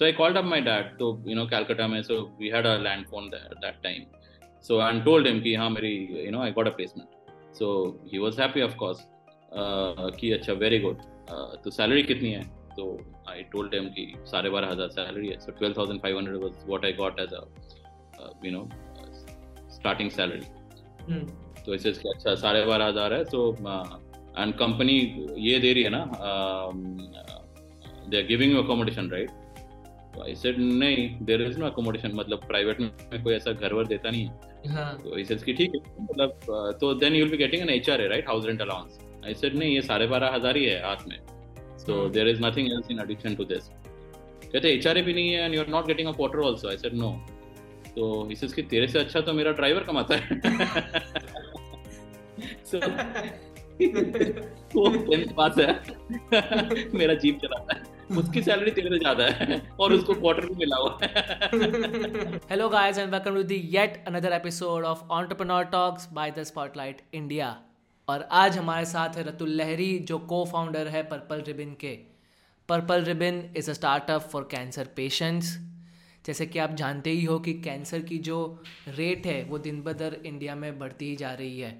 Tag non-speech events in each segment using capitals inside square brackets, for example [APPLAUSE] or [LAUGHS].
So I called up my dad. So you know, Calcutta, mein, so we had a land phone there at that time. So and told him कि हाँ मेरी you know I got a placement. So he was happy of course. Uh, कि अच्छा very good. Uh, तो salary कितनी है? So I told him कि साढ़े बारह हज़ार salary है. Thousand five hundred was what I got as a uh, you know starting salary. Hmm. तो ऐसे अच्छा साढ़े बारह हज़ार है. So एंड कंपनी ये दे रही है ना they are giving you accommodation right तो आई सेड नहीं देयर इज़ नो अकोमोडेशन मतलब प्राइवेट में कोई ऐसा घर वर देता नहीं है। हाँ. तो आई सेड कि ठीक है मतलब तो then you will be getting an HRA right house rent allowance I said नहीं ये साढ़े बारह हज़ार ही है हाथ में। So there is nothing else in addition to this कहते एचआरए भी नहीं है and you are not getting a quarter also I said no तो इस कि तेरे से अच्छा तो मेरा ड्राइवर कमाता है. So, [LAUGHS] वो पास है। मेरा जीप चलाता है। उसकी सैलरी तेरे ज़्यादा है और उसको क्वार्टर भी मिला हुआ है। Hello guys and welcome to the yet another episode of entrepreneur talks by the Spotlight India और आज हमारे साथ है रतुल लहरी, जो को फाउंडर है पर्पल रिबिन के। Purple Ribbon is a startup for cancer patients जैसे कि आप जानते ही हो कि कैंसर की जो रेट है, वो दिन ब दिन इंडिया में बढ़ती ही जा रही है।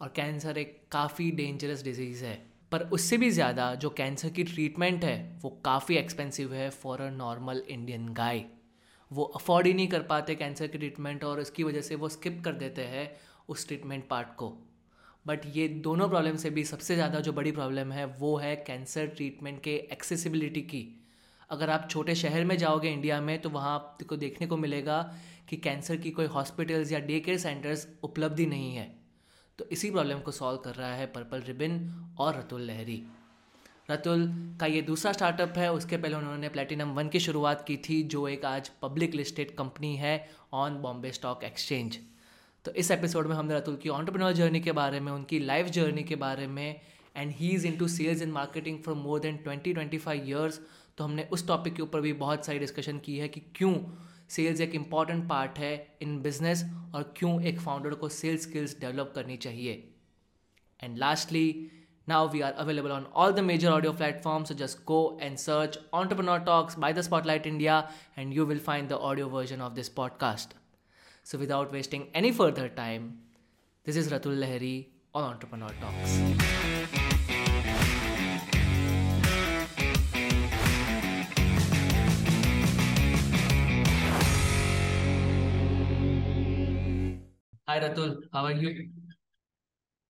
और कैंसर एक काफ़ी डेंजरस डिज़ीज़ है। पर उससे भी ज़्यादा जो कैंसर की ट्रीटमेंट है, वो काफ़ी एक्सपेंसिव है for a normal Indian guy वो अफोर्ड ही नहीं कर पाते कैंसर की ट्रीटमेंट और उसकी वजह से वो स्किप कर देते हैं उस ट्रीटमेंट पार्ट को. बट ये दोनों प्रॉब्लम से भी सबसे ज़्यादा जो बड़ी प्रॉब्लम है, वो है कैंसर ट्रीटमेंट के एक्सेसिबिलिटी की. अगर आप छोटे शहर में जाओगे इंडिया में तो वहाँ आपको देखने को मिलेगा कि कैंसर की कोई हॉस्पिटल्स या डे केयर सेंटर्स उपलब्ध ही नहीं है. तो इसी प्रॉब्लम को सॉल्व कर रहा है पर्पल रिबिन और रतुल लहरी रतुल का ये दूसरा स्टार्टअप है, उसके पहले उन्होंने प्लेटिनम वन की शुरुआत की थी, जो एक आज पब्लिक लिस्टेड कंपनी है ऑन बॉम्बे स्टॉक एक्सचेंज तो इस एपिसोड में हमने रतुल की ऑन्टरप्रनर जर्नी के बारे में, उनकी लाइफ जर्नी के बारे में and he is into sales in marketing for more than twenty twenty five years तो हमने उस टॉपिक के ऊपर भी बहुत सारी डिस्कशन की है कि क्यों सेल्स एक इंपॉर्टेंट पार्ट है इन बिज़नेस और क्यों एक फाउंडर को सेल्स स्किल्स डेवलप करनी चाहिए? And lastly now we are available on all the major audio platform so just go and search entrepreneur talks by the spotlight India and you will find the audio version of this podcast so without wasting any further time this is Ratul Lahiri on entrepreneur talks Hi Ratul, how are you?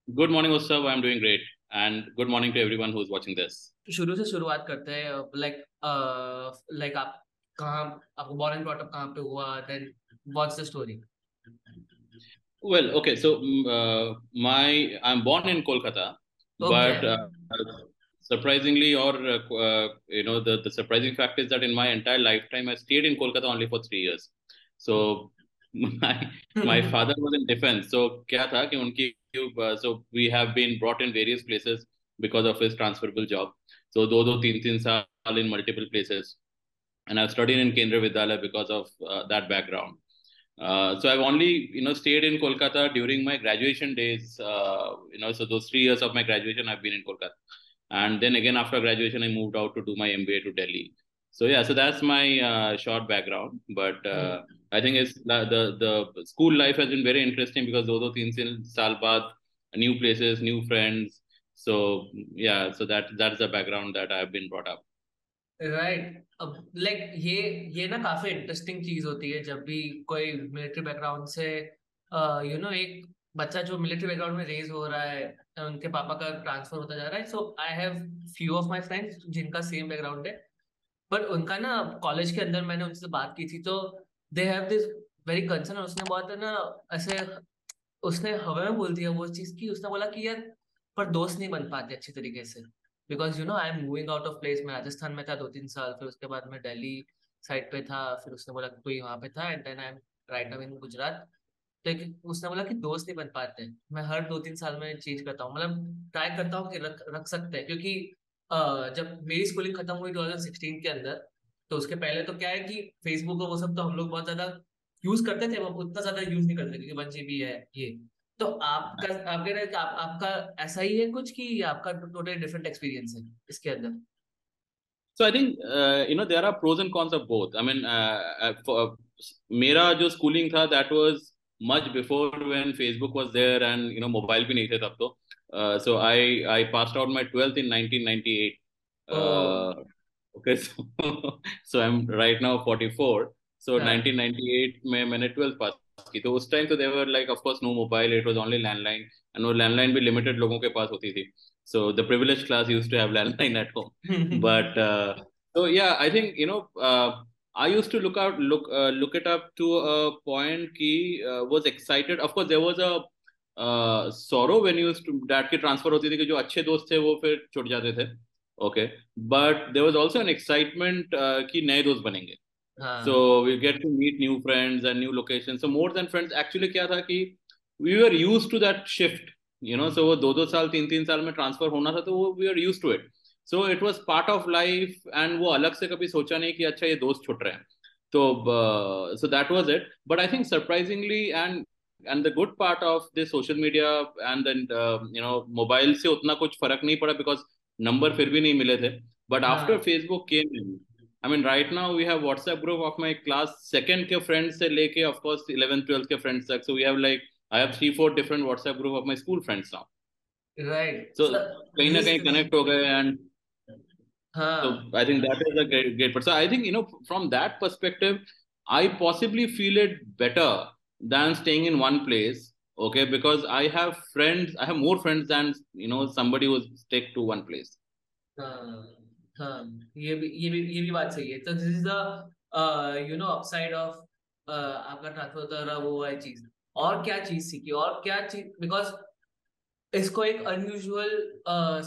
Good morning, Ustav. I'm doing great. And good morning to everyone who's watching this. तो शुरू से शुरुआत करते हैं like like आप कहाँ आपको born and brought up कहाँ पे हुआ then what's the story Well, okay. So uh, my I'm born in Kolkata, okay. but uh, surprisingly, or uh, you know, the the surprising fact is that in my entire lifetime, I stayed in Kolkata only for three years. So my my father was in defense. So kya tha ki unki uh, so we have been brought in various places because of his transferable job. So do do teen teen saal in multiple places. And i've studied in kendra vidyalaya because of uh, that background. Uh, so i've only you know stayed in kolkata during my graduation days uh, you know so those 3 years of my graduation i've been in kolkata. And then again after graduation i moved out to do my mba to delhi. So yeah so that's my uh, short background. But uh, I think is the school life has been very interesting because दो दो तीन तीन साल बाद new places new friends so या so that that is the background that I have been brought up right अब like ये ये ना काफ़ी इंटरेस्टिंग चीज़ होती है जब भी कोई मिलिट्री बैकग्राउंड से यू नो एक बच्चा जो मिलिट्री बैकग्राउंड में रेज हो रहा है, उनके पापा का ट्रांसफ़र होता जा रहा है। So I have few of my friends जिनका सेम बैकग्राउंड है। पर उनका ना कॉलेज के अंदर मैंने उनसे बात की थी तो they have this very concern उसने बहुत ना ऐसे, उसने हवा में बोल दिया वो चीज़ की उसने बोला कि यार, पर दोस्त नहीं बन पाते अच्छी तरीके से। Because you know I am moving out of place मैं राजस्थान में था दो तीन साल, फिर उसके बाद मैं दिल्ली साइड पे था, फिर उसने बोला कोई वहाँ पे था and then I am right now in Gujarat तो उसने बोला कि दोस्त नहीं बन पाते। मैं हर दो तीन साल में चेंज करता हूँ मतलब ट्राई करता हूँ कि रख रख सकते हैं, क्योंकि जब मेरी स्कूलिंग खत्म हुई 2016 के अंदर तो उसके पहले तो क्या है कि फेसबुक और वो सब तो हम लोग बहुत ज़्यादा यूज़ करते थे वो उतना ज़्यादा यूज़ नहीं करते क्योंकि वन जीबी है ये तो आपका आपके आप, आपका ऐसा ही है कुछ कि आपका टोटली डिफरेंट एक्सपीरियंस है इसके अंदर uh, you know there are pros and cons of both. I mean, uh, uh मेरा जो schooling था that was much before when Facebook was there and you know mobile भी नहीं थे तब तो. Uh, so I I passed out my 12th in 1998. Oh. Uh, okay, so so I'm right now 44. So yeah. 1998 में मैंने 12th पास की तो उस टाइम तो there were like of course no mobile it was only landline and वो landline भी limited लोगों के पास होती थी so the privileged class used to have landline at home but uh, so yeah i think you know uh, i used to look out look uh, look it up to a point ki uh, was excited of course there was a uh, sorrow when used to dad की transfer होती थी कि जो अच्छे दोस्त थे वो फिर छुट जाते थे okay. But there was also an excitement uh, कि नए दोस्त बनेंगे। so we get to meet new friends and new locations. So more than friends actually क्या था कि we were used to that shift you know so वो दो दो साल तीन तीन साल में ट्रांसफ़र होना था तो वो we are used to it so it was part of life and वो अलग से कभी सोचा नहीं कि अच्छा ये दोस्त छुट रहे हैं। तो so that was it but I think surprisingly and and the good part of this social media and then you know mobile से उतना कुछ फ़र्क नहीं पड़ा बिकॉज़ नंबर फिर भी नहीं मिले थे but after Facebook came I mean right now we have WhatsApp group of my class second के फ्रेंड्स से लेके ऑफ़ कोर्स 11th 12th के फ्रेंड्स तक so we have like I have three four different WhatsApp group of my school friends now right so कहीं ना कहीं connect हो गए एंड हाँ। So I think that is a great पर I think you know from that perspective I possibly feel it better than staying in one place Okay, because I have friends, I have more friends than you know somebody who's stick to one place. हाँ हाँ ये भी ये भी ये भी बात सही है। तो this is the you know upside of आपका ट्रांसफ़र होता रहा वो वाली चीज़। और क्या चीज़ सीखी? और क्या चीज़ बिकॉज़ इसको एक अनयूजुअल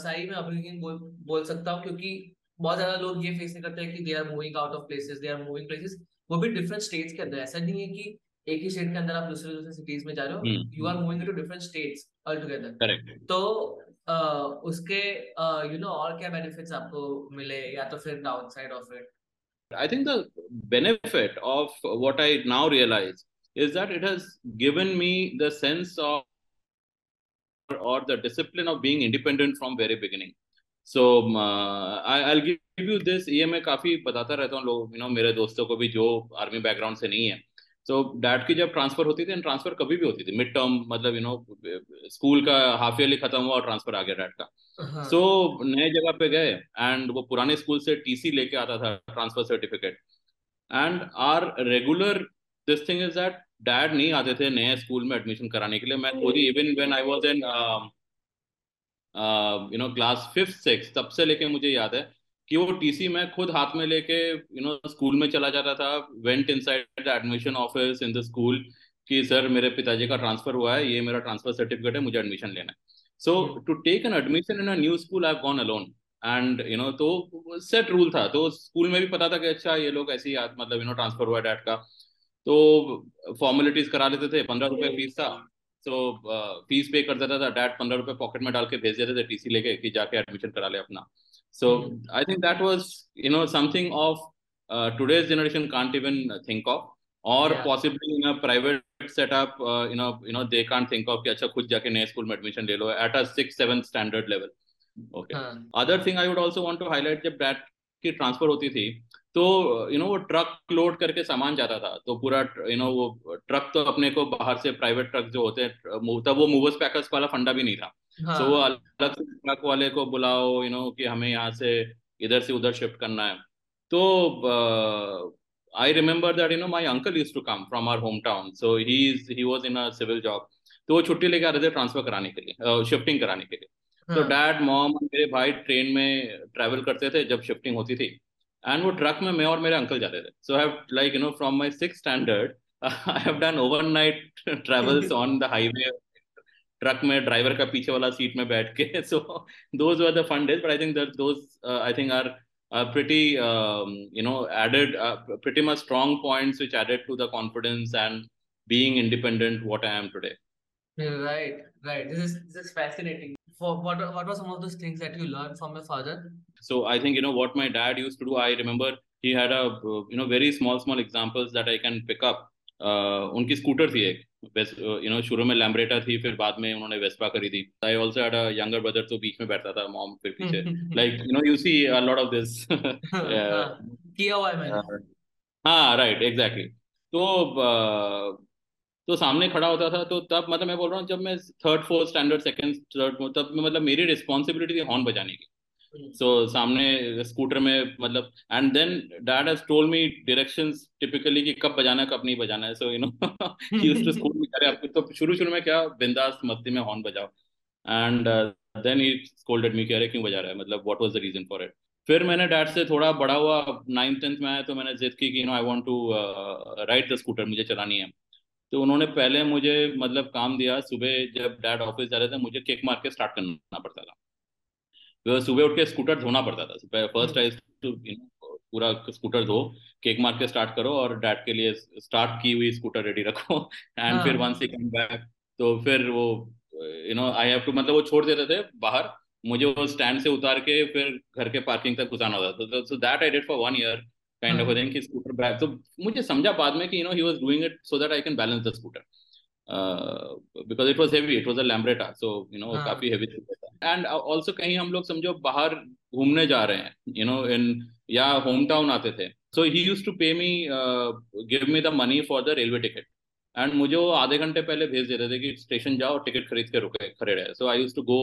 साइड में अपब्रिंगिंग बोल, बोल सकता हूँ क्योंकि बहुत ज़्यादा लोग ये फेस नहीं करते हैं कि they are moving out of places they are moving places वो भी डिफरेंट स्टेट्स के अंदर। ऐसा नहीं है कि एक ही स्टेट के अंदर आप दूसरे दूसरे सिटीज़ में जा रहे हो you are moving to different states altogether तो uh, उसके यू नो और क्या बेनिफिट्स आपको मिले या तो फिर downside of it I think the benefit of what I now realize is that it has given me the sense of or the discipline of being independent from very beginning. So uh, I, I'll give you this. ये मैं काफ़ी बताता रहता हूँ लोग you know मेरे दोस्तों को भी जो आर्मी बैकग्राउंड से नहीं है सो so, डैड की जब ट्रांसफ़र होती थी ट्रांसफ़र कभी भी होती थी। मिड टर्म मतलब यू नो स्कूल का हाफ़ ईयरली खत्म हुआ और ट्रांसफ़र आ गया डैड का। सो हाँ. so, नए जगह पे गए एंड वो पुराने स्कूल से टीसी लेके आता था transfer certificate and our regular this thing is that dad नहीं आते थे नए स्कूल में एडमिशन कराने के लिए। मैं खुद ही even when I was in you know class fifth six तब से लेके मुझे याद है कि वो टीसी मैं खुद हाथ में लेके यू नो स्कूल में चला जाता था went inside the admission office in the school कि सर मेरे पिताजी का ट्रांसफ़र हुआ है ये मेरा ट्रांसफ़र सर्टिफिकेट है मुझे एडमिशन लेना है। So to take an admission in a new school I gone alone and you know तो सेट रूल था तो स्कूल में भी पता था कि अच्छा ये लोग ऐसे ही मतलब यू नो ट्रांसफ़र हुआ डैड का। तो फॉर्मेलिटीज करा लेते थे पंद्रह रुपए फ़ीस था। तो फ़ीस पे कर देता था डैड पंद्रह रुपए पॉकेट में डाल के भेज देते थे टीसी लेके कि जाके एडमिशन करा ले अपना। So I think that was you know something of today's generation can't even think of और possibly in a private setup you know you know they can't think of कि अच्छा खुद जाके नए स्कूल में एडमिशन ले लो at a six seven standard level okay other thing I would also want to highlight जब dad की transfer होती थी तो यू नो वो ट्रक लोड करके सामान जाता था। तो पूरा यू नो वो ट्रक तो अपने को बाहर से प्राइवेट ट्रक जो होते हैं तब वो मूवर्स पैकर्स वाला फंडा भी नहीं था। हाँ. so, वो अलग से ट्रक वाले को बुलाओ यू नो कि हमें यहाँ से इधर से उधर शिफ्ट करना है। तो I remember that you know my uncle use to come from our home town so he he was in a civil job तो वो छुट्टी लेके आ रहे थे ट्रांसफ़र कराने के लिए शिफ्टिंग कराने के लिए। तो डैड मॉम मेरे भाई ट्रेन में ट्रेवल करते थे जब शिफ्टिंग होती थी। एंड वो ट्रक में मैं और मेरे अंकल जाते थे। So have like you know from my six standard I have done overnight travels on the highway truck में ड्राइवर का पीछे वाला सीट में बैठ के so those were the fun days but I think that those I think are uh, pretty um, you know added uh, pretty much strong points which added to the confidence and being independent what i am today right right this is this is fascinating for what what were some of those things that you learned from your father so i think you know what my dad used to do i remember he had a you know very small small examples that i can pick up uh, उनकी scooter थी एक you know शुरू में Lambretta थी फिर बाद में उन्होंने वेस्पा खरीदी। I also had a younger brother तो बीच में बैठता था मॉम फिर पीछे। Like you know you see a lot of this किया हुआ है मैंने। हाँ राइट एग्जैक्टली तो तो सामने खड़ा होता था तो तब मतलब मैं बोल रहा हूँ जब मैं third fourth standard second third तब मतलब मेरी रिस्पॉन्सिबिलिटी थी हॉर्न बजाने की। So, सामने स्कूटर में मतलब and then dad has told me directions typically कि कब बजाना कब नहीं बजाना है। So you know he used to scold me अरे आपको तो शुरू शुरू में क्या बिंदास मस्ती में हॉर्न बजाओ। And then he scolded me कि क्यों बजा रहा है? मतलब what was the reason for it फिर मैंने डैड से थोड़ा बड़ा हुआ नाइन्थ टेंथ में आया तो मैंने जिद की कि you know I want to ride the scooter मुझे चलानी है। तो उन्होंने पहले मुझे मतलब काम दिया सुबह जब डैड ऑफ़िस जा रहे थे मुझे केक मार के स्टार्ट करना पड़ता था। सुबह उठ के स्कूटर धोना पड़ता था। फ़र्स्ट आई टू पूरा स्कूटर धो केक मार के स्टार्ट करो और डैड के लिए स्टार्ट की हुई स्कूटर रेडी रखो। [LAUGHS] एंड हाँ. फिर वन से कम बैक तो फिर वो you know I have to मतलब वो छोड़ देते थे बाहर। मुझे वो स्टैंड से उतार के फिर घर के पार्किंग तक घुसाना होता था। So that I did for one year kind of thing कि स्कूटर बैक तो मुझे समझा बाद में कि you know he was doing it so that I can balance the scooter because it was heavy it was a Lambretta so you know काफ़ी heavy and also कहीं हम लोग समझो बाहर घूमने जा रहे हैं यू नो इन या होम टाउन आते थे। सो ही use to pay me give me the money for the railway ticket and मुझे वो आधे घंटे पहले भेज देते थे कि स्टेशन जाओ टिकट खरीद के रुके खड़े रहे। So I use to go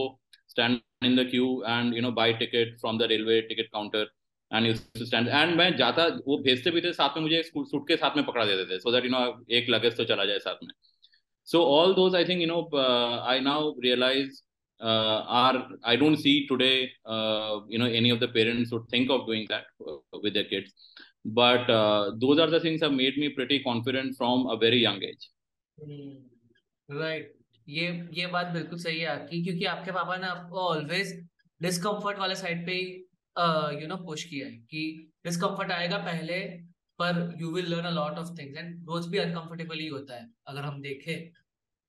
stand in the queue and you know buy ticket from the railway ticket counter and use to stand and मैं जाता वो भेजते भी थे साथ में मुझे सूट के साथ में पकड़ा देते थे सो दैट यू नो एक लगेज तो चला जाए साथ में। So all those i think you know uh, i now realize uh, are i don't see today uh, you know any of the parents would think of doing that uh, with their kids but uh, those are the things that made me pretty confident from a very young age hmm. ये ये बात बिल्कुल सही है आपकी क्योंकि आपके पापा ने आपको ऑलवेज डिस्कम्फर्ट वाले साइड पे यू नो पुश किया है कि डिस्कम्फर्ट आएगा पहले पर you will learn a lot of things and रोज भी अनकंफर्टेबल ही होता है अगर हम देखें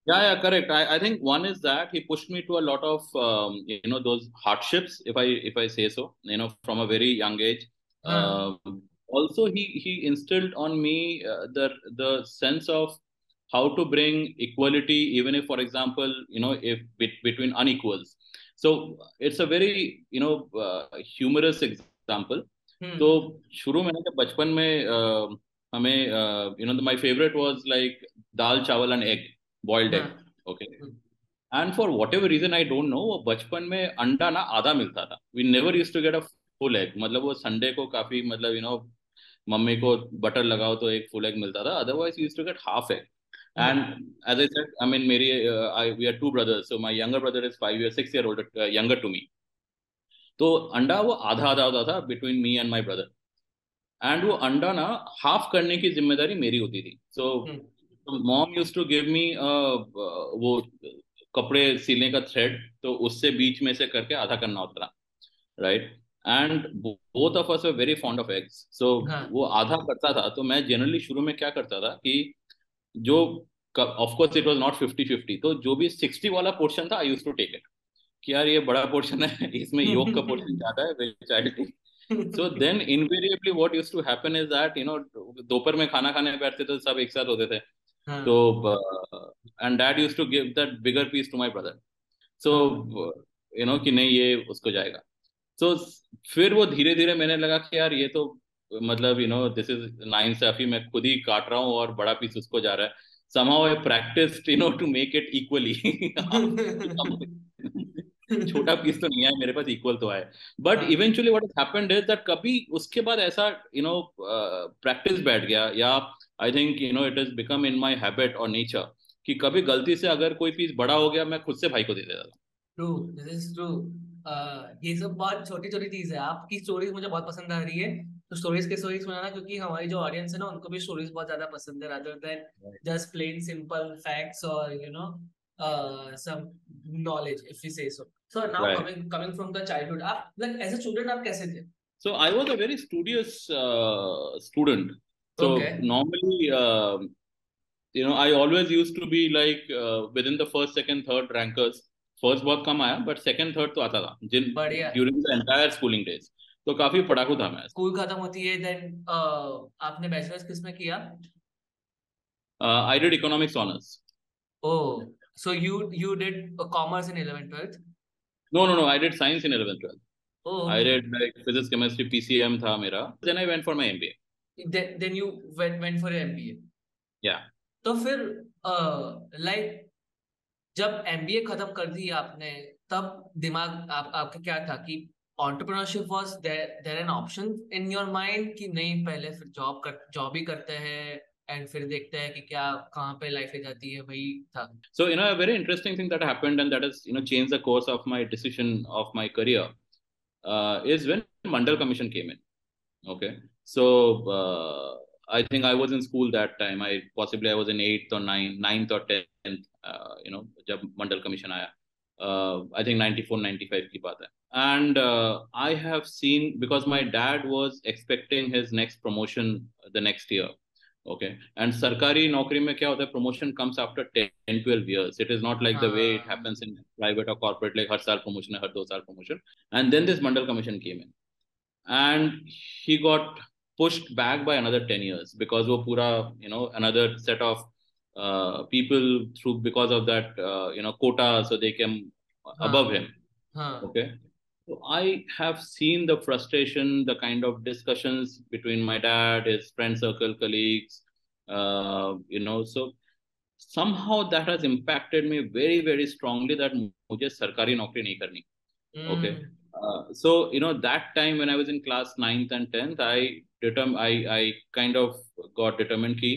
Yeah, yeah, correct. I, I think one is that he pushed me to a lot of um, you know those hardships, if I if I say so, you know, from a very young age. Uh. Um, also, he he instilled on me uh, the the sense of how to bring equality, even if, for example, you know, if between unequals. So it's a very you know uh, humorous example. तो शुरू में जब बचपन में uh, हमें you know my favourite was like dal chawal and egg boiled egg okay and for whatever reason I don't know वो बचपन में अंडा ना आधा मिलता था। We never use to get a full egg मतलब वो संडे को काफ़ी मतलब यू नो मम्मी को बटर लगाओ तो एक फुल एग मिलता था otherwise use to get half egg and as i said i mean mary uh, I, we are two brothers so my younger brother is five years six year older uh, younger to me तो अंडा वो आधा आधा होता था between me and my brother and वो अंडा ना हाफ़ करने की ज़िम्मेदारी मेरी होती थी. So mom use to give me वो कपड़े सिलने का थ्रेड तो उससे बीच में से करके आधा करना होता था right and both of us very fond of eggs so वो आधा करता था तो मैं जनरली शुरू में क्या करता था कि जो of course it was not fifty fifty तो जो भी सिक्सटी वाला पोर्शन था I use to take it कि यार ये बड़ा पोर्शन है इसमें [LAUGHS] योग का पोर्शन ज़्यादा है vegetable so then invariably what used to happen is that you know दोपहर में खाना खाने बैठते थे सब एक साथ होते थे। हाँ। तो and dad used to give that bigger piece to my brother so you know कि नहीं ये उसको जाएगा। सो so, फिर वो धीरे धीरे मैंने लगा कि यार ये तो मतलब you know this is nine Saifee मैं खुद ही काट रहा हूँ और बड़ा पीस उसको जा रहा है। Somehow I practice you know to make it equally [LAUGHS] छोटा पीस तो नहीं है मेरे पास इक्वल तो है। But eventually what happened is that कभी उसके बाद ऐसा यू नो प्रैक्टिस बैठ गया या I think you know it is become in my habit और नेचर कि कभी गलती से अगर कोई पीस बड़ा हो गया मैं खुद से भाई को दे देता था। ट्रू दिस इज़ ट्रू ये सब बहुत छोटी छोटी चीज़ है। आपकी स्टोरीज मुझे बहुत पसंद आ रही है। तो स्टोरीज के स्टोरीज सुनाना क्योंकि हमारी जो ऑडियंस है ना उनको भी स्टोरीज बहुत ज़्यादा पसंद है rather than just plain simple facts और you know some knowledge if you say so so now coming coming from the childhood आप लाइक एज अ स्टूडेंट आप कैसे थे? So I was a very studious student So okay. normally, uh, you know, I always used to be like uh, within the first, second, third rankers. First बहुत कम आया but second third तो आता था जिन during the entire schooling days तो काफ़ी पढ़ाकू था मैं। स्कूल खत्म होती है देन uh, आपने बैचलर्स किसमें किया I did economics honours Oh, so you you did a commerce in 11th, 12th? No, no, no. I did science in 11th, 12th. Oh, I did like physics, chemistry, PCM था मेरा. Then I went for my MBA. Then then you went went for your MBA. Yeah. तो फिर like जब MBA खत्म कर दी आपने तब दिमाग आप आपका क्या था कि entrepreneurship was there there an option in your mind कि नहीं पहले फिर जॉब कर जॉब ही करते हैं एंड फिर देखते हैं कि क्या कहाँ पे लाइफ जाती है वही था a very interesting thing that happened and that has, you know, changed the course of my decision of my career uh, is when Mandal Commission came in. Okay. So, uh, I think I was in school that time. I possibly I was in eighth or ninth, ninth or tenth, uh, you know, जब Mandal Commission आया. Uh, I think 94, 95 की बात है. Uh, I have seen because my dad was expecting his next promotion the next year. Okay. And sarkari naukri mein kya hota hai? Promotion comes after 10 12 years. It is not like the way it happens in private or corporate like har saal promotion har do saal promotion. And then this mandal commission came in. And he got pushed back by another 10 years because wo pura you know another set of uh, people through because of that uh, you know quota so they came above him. हाँ okay so i have seen the frustration the kind of discussions between my dad his friend circle colleagues uh, you know so somehow that has impacted me very very strongly that मुझे सरकारी नौकरी नहीं करनी okay hmm, uh, so you know that time when i was in class 9th and 10th i determ i i kind of got determined ki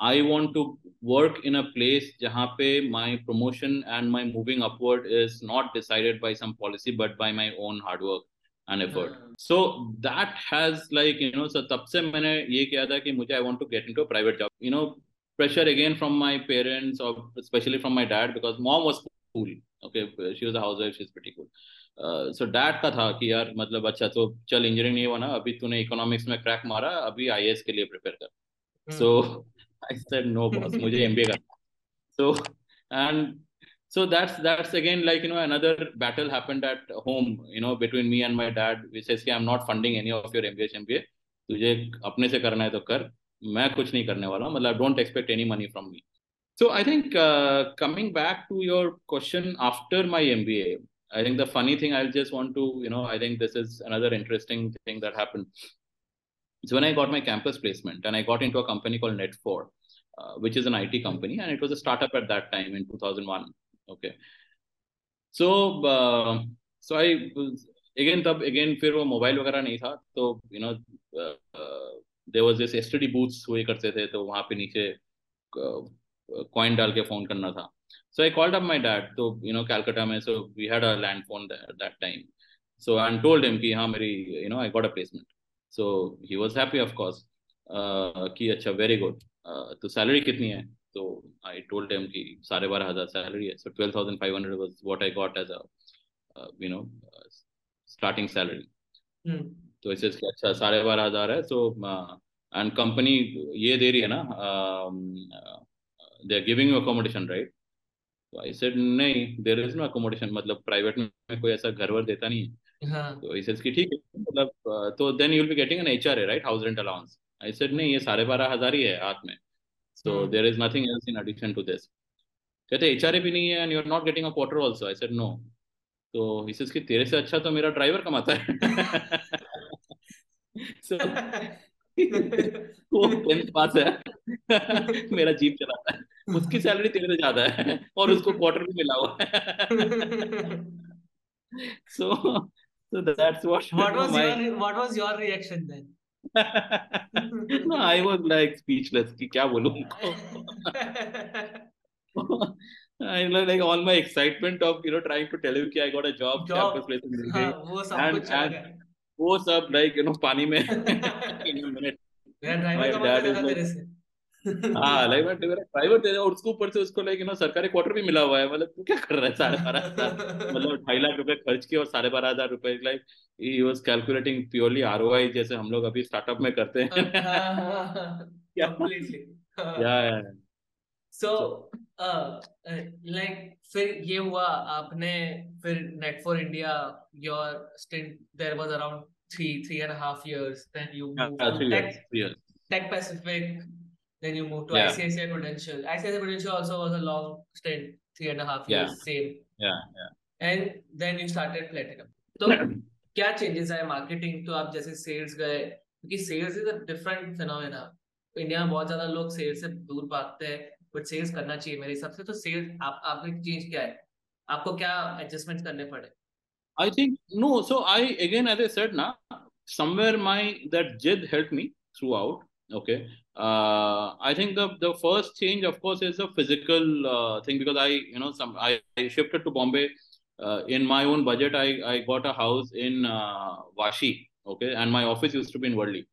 i want to work in a place jahan pe my promotion and my moving upward is not decided by some policy but by my own hard work and effort हाँ, so that has like you know so तब से मैंने ये किया था कि मुझे I want to get into a private job you know pressure again from my parents or especially from my dad because mom was cool okay she was a housewife she's pretty cool so uh, dad का था कि यार मतलब अच्छा तो चल engineering नहीं हुआ ना अभी तूने इकोनॉमिक्स में क्रैक मारा अभी आईएएस के लिए प्रिपेयर कर सो आई सेड नो बॉस मुझे एमबीए करना so and so that's that's again like you know another battle happened at home you know between me and my dad which says कि i'm not funding any of your MBA MBA तुझे अपने से करना है तो कर मैं कुछ नहीं करने वाला हूँ मतलब don't expect any money from me so i think uh, coming back to your question after my mba i think the funny thing i'll just want to you know i think this is another interesting thing that happened so when i got my campus placement and i got into a company called net4 uh, which is an IT company, and it was a startup at that time in 2001. Okay, so uh, so I was again तब again फिर वो mobile वगैरह नहीं था तो you know uh, uh, there was this STD booths हुए करते थे तो वहाँ पे नीचे कॉइन डाल के फोन करना था so I called up my dad तो you know Calcutta में so we had a land phone there at that time so and told him कि हाँ मेरी you know I got a placement so he was happy of course uh, कि अच्छा very good. Uh, तो salary कितनी है? तो I told him कि साढ़े बारह हज़ार सैलरी है. So twelve thousand five hundred was what I got as a you know starting salary तो इसे अच्छा साढ़े बारह हज़ार है. सो एंड कंपनी ये दे रही है ना they are giving you accommodation right तो आई सेड नहीं देयर इज़ नो अकोमोडेशन मतलब प्राइवेट में कोई ऐसा घर वर देता नहीं है. हाँ। तो ही सेज कि ठीक है मतलब तो then you will be getting an HRA right house rent allowance I said नहीं ये साढ़े बारह हज़ार ही है हाथ में. Hmm. there is nothing else in addition to this. कहते एच आर भी नहीं है and you are not getting a quarter also I said no तो ही सेज कि तेरे से अच्छा तो मेरा ड्राइवर कमाता है. [LAUGHS] So [LAUGHS] वो टेंथ पास है। [LAUGHS] मेरा जीप चलाता है। उसकी सैलरी तेरे से ज़्यादा है और उसको क्वार्टर भी मिला हुआ है। So so that's what what was [LAUGHS] my your what was your reaction then [LAUGHS] no I was like speechless कि क्या [LAUGHS] बोलूं उनको I know, like all my excitement of you know trying to tell you कि I got a job, Job, campus placement मिल हाँ गई वो सब and कुछ चला and गया वो सब like you know पानी में in a minute मेरा ड्राइवर my कमाता dad is ज्यादा like तेरे से हाँ लाइक मैं मेरा ड्राइवर दे और उसको ऊपर से उसको लाइक नो सरकारी क्वार्टर भी मिला हुआ है मतलब तू क्या कर रहा है साढ़े बारह हज़ार? मतलब ढाई लाख रुपए खर्च किए और साढ़े बारह हज़ार रुपए like he was calculating purely ROI जैसे हम लोग अभी स्टार्टअप में करते हैं। [LAUGHS] कंप्लीटली या सो लाइक फिर ये हुआ आपने फिर net for India your stint there was around three three and half years then you move to tech tech pacific Then you moved to Yeah. ICICI Prudential. ICICI Prudential also was a long stint, three and a half Yeah. years, same. Yeah, yeah. And then you started Platinum. तो क्या changes आए marketing तो आप जैसे sales गए क्योंकि sales is a different phenomena India में बहुत ज़्यादा लोग सेल्स से दूर भागते हैं बट सेल्स करना चाहिए मेरे हिसाब से तो सेल्स आप आपका चेंज क्या है आपको क्या एडजस्टमेंट करने पड़े I think no. So I again, as I said, now somewhere my that jid helped me throughout. Okay. Uh, I think the the first change, of course, is a physical uh, thing because I, you know, some I, I shifted to Bombay uh, in my own budget. I I got a house in uh, Vashi. Okay, and my office used to be in Worli.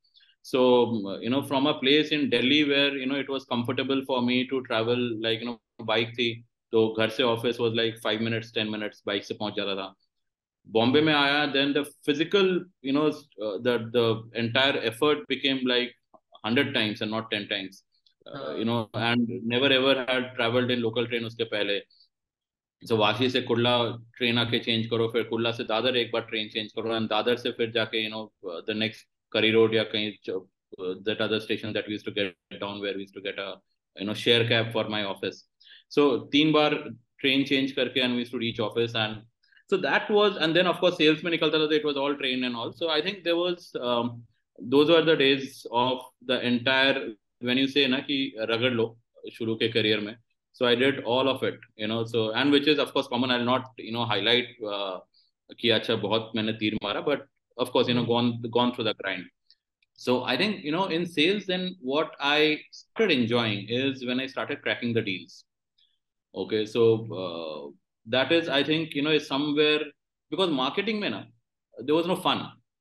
So you know, from a place in Delhi where you know it was comfortable for me to travel, like you know, bike थी तो घर से office was like five minutes ten minutes bike से पहुंच जाता था बॉम्बे में आया then the physical you know the the entire effort became like hundred times and not ten times you know and never ever had travelled in local train उसके पहले सो so, Vashi से Kurla train आके चेंज करो फिर कुल्ला से दादर एक बार ट्रेन चेंज करो एंड दादर से फिर जाके you know the next Curry Road या कहीं that other station that use to get down where use to get a you know share cab for my office so तीन बार ट्रेन चेंज करके and we to reach office and so that was and then of course sales mein nikalta tha it was all train and all so i think there was um, those were the days of the entire when you say na ki ragad lo shuru ke career mein. So i did all of it you know so and which is of course common. I'll not you know highlight uh, ki acha bahut maine teer mara but of course you know gone gone through the grind. So i think you know in sales then what i started enjoying is when i started cracking the deals. Okay so uh, that is i think you know is somewhere because marketing mein na there was no fun.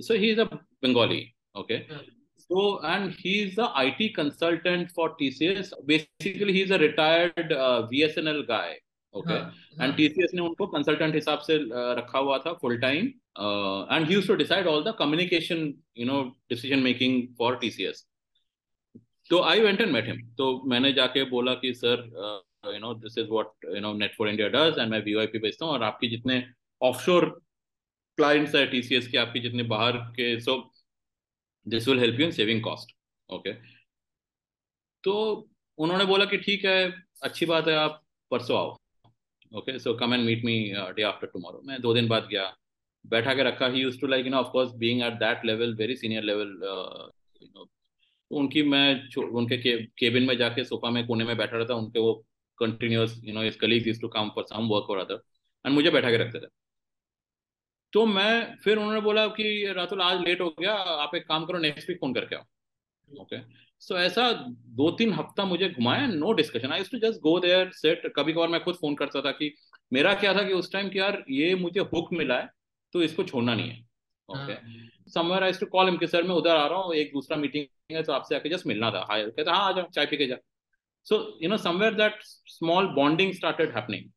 so he's a bengali okay so and he's the it consultant for tcs basically he's a retired uh, vsnl guy okay हाँ, and हाँ. tcs ने उनको consultant हिसाब से uh, रखा हुआ था full time uh, and he used to decide all the communication you know decision making for tcs तो I went and met him तो मैंने जाके बोला कि sir you know this is what you know net for India does and मैं VoIP बेचता हूँ और आपकी जितने ऑफशोर क्लाइंट्स है टीसीएस के आपके जितने बाहर के so this will help you in saving cost okay तो उन्होंने बोला कि ठीक है, अच्छी बात है, आप परसों आओ okay so come and meet me day after tomorrow मैं दो दिन बाद गया, बैठा के रखा he use to like you know of course being at that level very senior level you know उनकी मैं उनके केबिन में जाके सोफा में, कोने में बैठा रहता, उनके वो continuous you know this colleague use to come for some work और अदर एंड मुझे बैठा के रखते थे। तो मैं फिर उन्होंने बोला कि रातुल आज लेट हो गया आप एक काम करो नेक्स्ट वीक फ़ोन करके आओ। ओके सो ऐसा दो तीन हफ़्ता मुझे घुमाया no discussion I to just go there set कभी कभार मैं खुद फ़ोन करता था कि मेरा क्या था कि उस टाइम कि यार ये मुझे हुक मिला है तो इसको छोड़ना नहीं है। Okay somewhere I to call him कि सर मैं उधर आ रहा हूँ एक दूसरा मीटिंग है तो आपसे आके जस्ट मिलना था। हाय कहता हाँ आ जाओ चाय पी के जा। So you know somewhere that small bonding started happening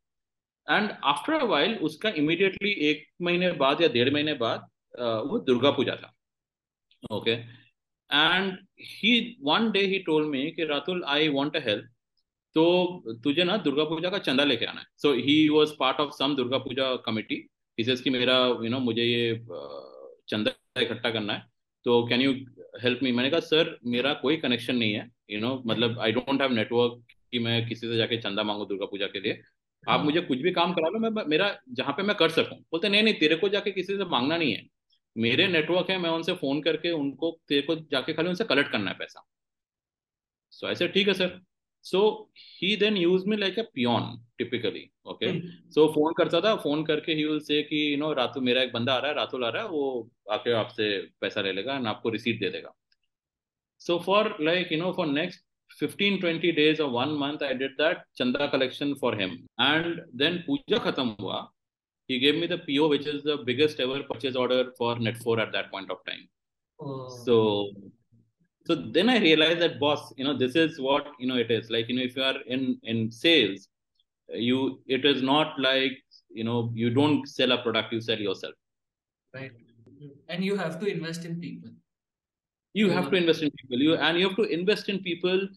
and after a while उसका इमीडिएटली एक महीने बाद या डेढ़ महीने बाद वो दुर्गा पूजा था। Okay and he one day he told me कि रातुल आई अ हेल्प तो तुझे ना दुर्गा पूजा का चंदा लेके आना है. So he was part of some Durga Puja committee he कि मेरा यू you नो know, मुझे ये चंदा इकट्ठा करना है। तो कैन यू हेल्प मी मैंने कहा सर मेरा कोई कनेक्शन नहीं है। यू you नो know, मतलब आई डोंट हैव नेटवर्क कि मैं किसी से जाके चंदा मांगू दुर्गा पूजा के लिए। आप मुझे कुछ भी काम करा लो मैं मेरा जहाँ पे मैं कर सकूँ। बोलते नहीं नहीं तेरे को जाके किसी से मांगना नहीं है। मेरे नेटवर्क है मैं उनसे फ़ोन करके उनको तेरे को जाके खाली उनसे कलेक्ट करना है पैसा। सो ऐसे ठीक है sir so he then use me like a peon typically okay so phone करता था फ़ोन करके ही विल से कि यू नो रातु मेरा एक बंदा आ रहा है रातुल आ रहा है वो आके आपसे पैसा ले लेगा एंड आपको रिसीट दे देगा। So for like you know for next 15 20 days or one month i did that chanda collection for him and then puja khatam hua he gave me the po which is the biggest ever purchase order for net4 at that point of time oh. so so then I realized that boss, you know, this is what you know it is. Like, you know, if you are in in sales, you it is not like you know you don't sell a product, you sell yourself. Right. And you have to invest in people. You have uh-huh. to invest in people. You and you have to invest in people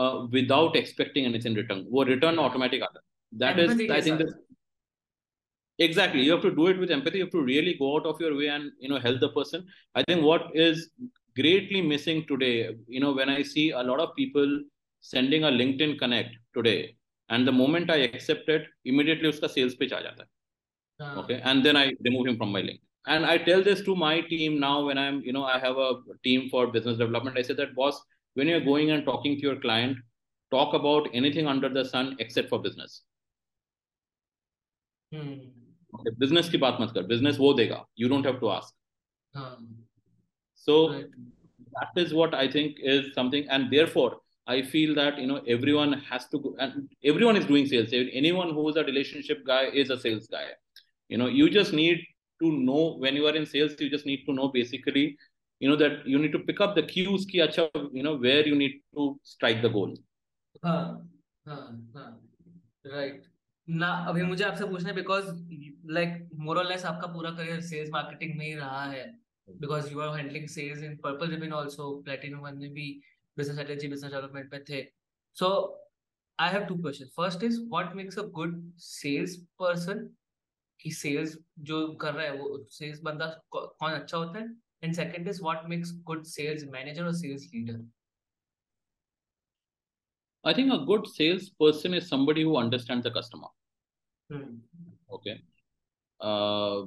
uh, without expecting anything return. or return automatic That is, is, I think, exactly. You have to do it with empathy. You have to really go out of your way and you know help the person. I think what is greatly missing today, you know, when I see a lot of people sending a LinkedIn Connect today, and the moment I accept it, immediately uska sales pitch aa jata. Uh, okay, and then I remove him from my link. And I tell this to my team now when I'm, you know, I have a team for business development. I say that boss, when you're going and talking to your client talk about anything under the sun except for business hmm. okay, business की बात मत कर business वो देगा you don't have to ask uh. So right. that is what I think is something, and therefore I feel that you know everyone has to go, and everyone is doing sales. Anyone who is a relationship guy is a sales guy. You know, you just need to know when you are in sales. You just need to know basically, you know, that you need to pick up the cues. Ki acha, you know, where you need to strike the goal. हाँ, हाँ, हाँ, right. ना अभी मुझे आपसे पूछना है because like more और लेस आपका पूरा करियर सेल्स मार्केटिंग में ही रहा है because you are handling sales in Purple Ribbon also, Platinum one में भी business strategy, business development में थे. So I have two questions. First is what makes a good sales person? कि sales जो कर रहा है वो sales बंदा कौन अच्छा होता है? and second is what makes good sales manager or sales leader? I think a good sales person is somebody who understands the customer. Hmm. Okay. Uh,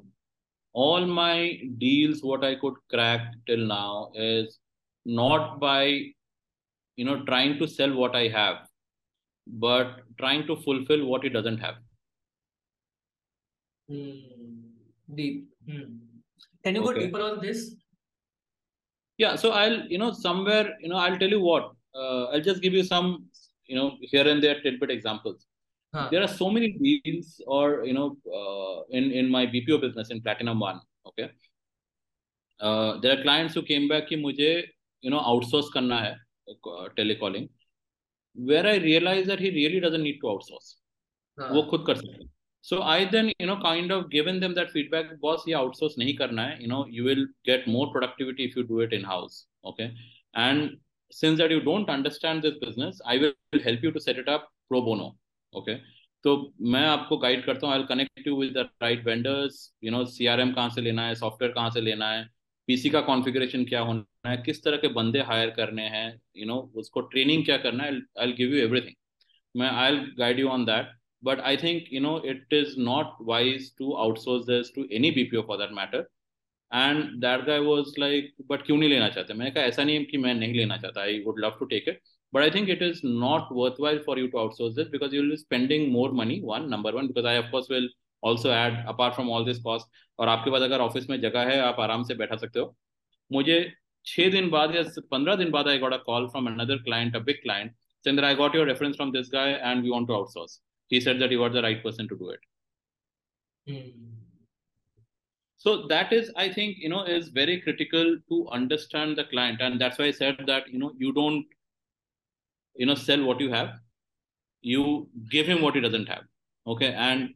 all my deals what i could crack till now is not by you know trying to sell what i have but trying to fulfill what he doesn't have hmm. deep hmm. can you okay. go deeper on this yeah so i'll you know somewhere you know i'll tell you what uh, i'll just give you some you know here and there tidbit examples. Huh. there are so many deals or you know uh, in in my bpo business in platinum one okay? Uh, there are clients who came back ki mujhe you know outsource karna hai uh, telecalling. Where i realized that he really doesn't need to outsource. Huh. wo khud kar sakta So I then you know kind of given them that feedback. Boss ये outsource नहीं करना है. You know you will get more productivity if you do it in house. Okay, and since that you don't understand this business, I will help you to set it up pro bono. ओके तो मैं आपको guide करता हूँ I connect you with the right vendors you know C R M कहाँ से लेना है सॉफ्टवेयर कहाँ से लेना है पीसी का कॉन्फ़िगरेशन क्या होना है किस तरह के बंदे हायर करने हैं यू नो उसको ट्रेनिंग क्या करना है आई गिव यू एवरीथिंग मैं I guide you on that But I think you know it is not wise to outsource this to any BPO for that matter and that guy was like but क्यों नहीं लेना चाहते मैंने कहा ऐसा नहीं है कि मैं नहीं लेना चाहता I would love to take it but i think it is not worthwhile for you to outsource this because you'll be spending more money one number one because i of course will also add apart from all this cost और आपके पास अगर office में जगह है आप आराम से बैठा सकते हो मुझे छह दिन बाद या पंद्रह दिन बाद I got a call from another client a big client saying that I got your reference from this guy and we want to outsource. he said that you are the right person to do it. Mm. So that is, I think, you know, is very critical to understand the client. And that's why I said that, you know, you don't you know sell what you have. You give him what he doesn't have. Okay? And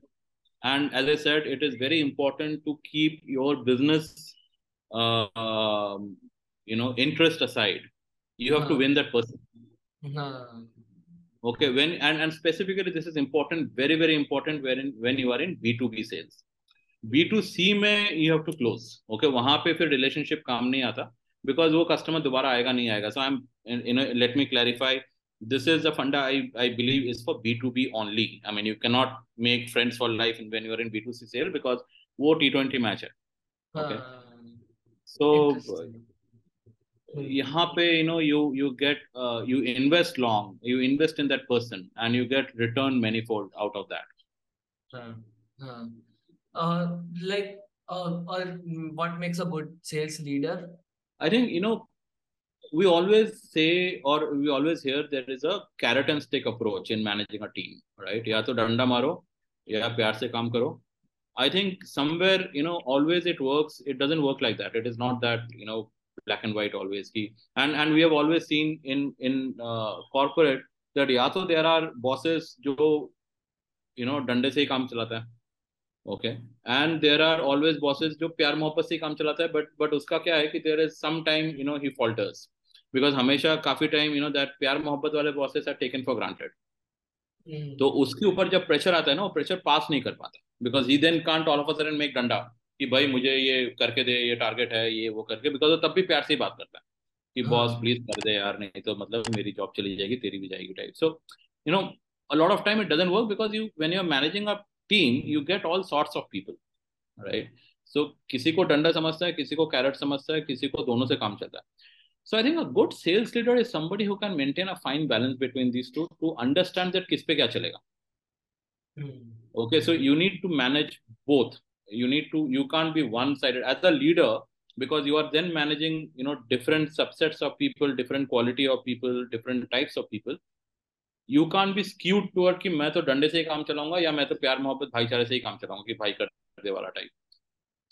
and as i said it is very important to keep your business uh, um, you know interest aside. You have to win that person okay when and and specifically this is important very very important when when you are in b2b sales b2c में you have to close okay वहां पे फिर relationship काम नहीं आता because वो customer दोबारा आएगा नहीं आएगा so i'm you know let me clarify this is a funda I, I believe is for B2B only. I mean, you cannot make friends for life when you're in B2C sale because वो T20 match है. Okay. Uh, so यहाँ पे you know you you get uh, you invest long you invest in that person and you get return manifold out of that uh, uh, uh, like uh, or what makes a good sales leader i think you know we always say or we always hear there is a carrot and stick approach in managing a team right या तो डंडा मारो या प्यार से काम करो I think somewhere you know always it works it doesn't work like that it is not that you know black and white always. Ki and and we have always seen in in uh, corporate that या तो there are bosses जो you know डंडे से ही काम चलाता है। Okay and there are always bosses जो प्यार मोहब्बत से काम चलाता है बट बट उसका क्या है कि there is some time you know he falters because हमेशा काफ़ी टाइम यू नो दैट प्यार मोहब्बत वाले bosses are taken for granted तो उसके ऊपर जब प्रेशर आता है ना वो प्रेशर पास नहीं कर पाता। Because he then can't all of a sudden make डंडा। कि भाई मुझे ये करके दे ये टारगेट है ये वो करके बिकॉज़ तब भी प्यार से ही बात करता है कि हाँ। बॉस प्लीज़ कर दे यार नहीं तो मतलब मेरी जॉब चली जाएगी तेरी भी जाएगी type so you know a lot of time it doesn't work because you when you are managing a team you get all sorts of people right so किसी को डंडा समझता है किसी को कैरेट समझता है किसी को दोनों से काम चलता है। So I think a good sales leader is somebody who can maintain a fine balance between this two to understand that किस पे क्या चलेगा। Okay so you need to manage both you need to you can't be one sided as a leader because you are then managing you know different subsets of people different quality of people different types of people you can be skewed toward कि मैं तो डंडे से ही काम चलाऊंगा या मैं तो प्यार मोहब्बत भाईचारे से ही काम चलाऊंगा कि भाई कर दे वाला type